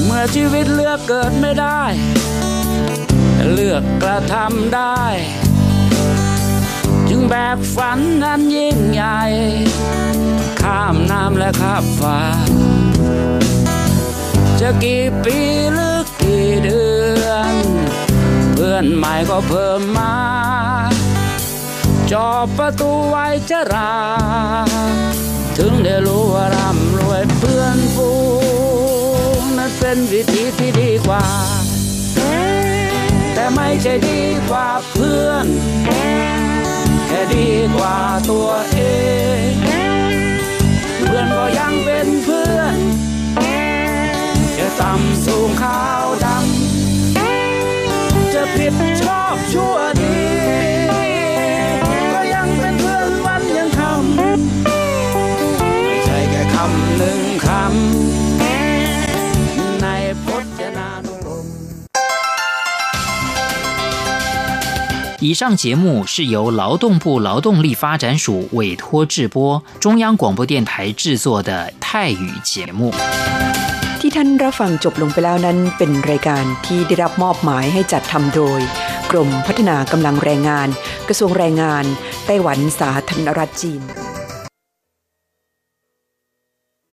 เมื่อชีวิตเลือกเกิดไม่ได้ เลือกกระทำได้ จึงแบกฝันนั้นยิ่งใหญ่ข้ามน้ำและข้ามฟ้า จะกี่ปีหรือกี่เดือน เพื่อนใหม่ก็เพิ่มมา จอบประตูไว้จะรา ถึงได้รู้ว่าร่ำรวยเพื่อนฟูงนั้นเป็นวิธีที่ดีกว่า แต่ไม่ใช่ดีกว่าเพื่อน แค่ดีกว่าตัวเอง เพื่อนก็ยังเป็นเพื่อน ต่ำสูงขาวดำ จะผิดชอบชั่วดี ก็ยังเป็นเพื่อนวันยังคำ ไม่ใช่แค่คำหนึ่งคำ ในพจนานุกรม 以上节目是由劳动部劳动力发展署委托制播，中央广播电台制作的泰语节目。 ท่านรับฟังจบลงไปแล้วนั้นเป็นรายการที่ได้รับมอบหมายให้จัดทำโดย กรมพัฒนากำลังแรงงาน กระทรวงแรงงาน ไต้หวันสาธารณรัฐจีน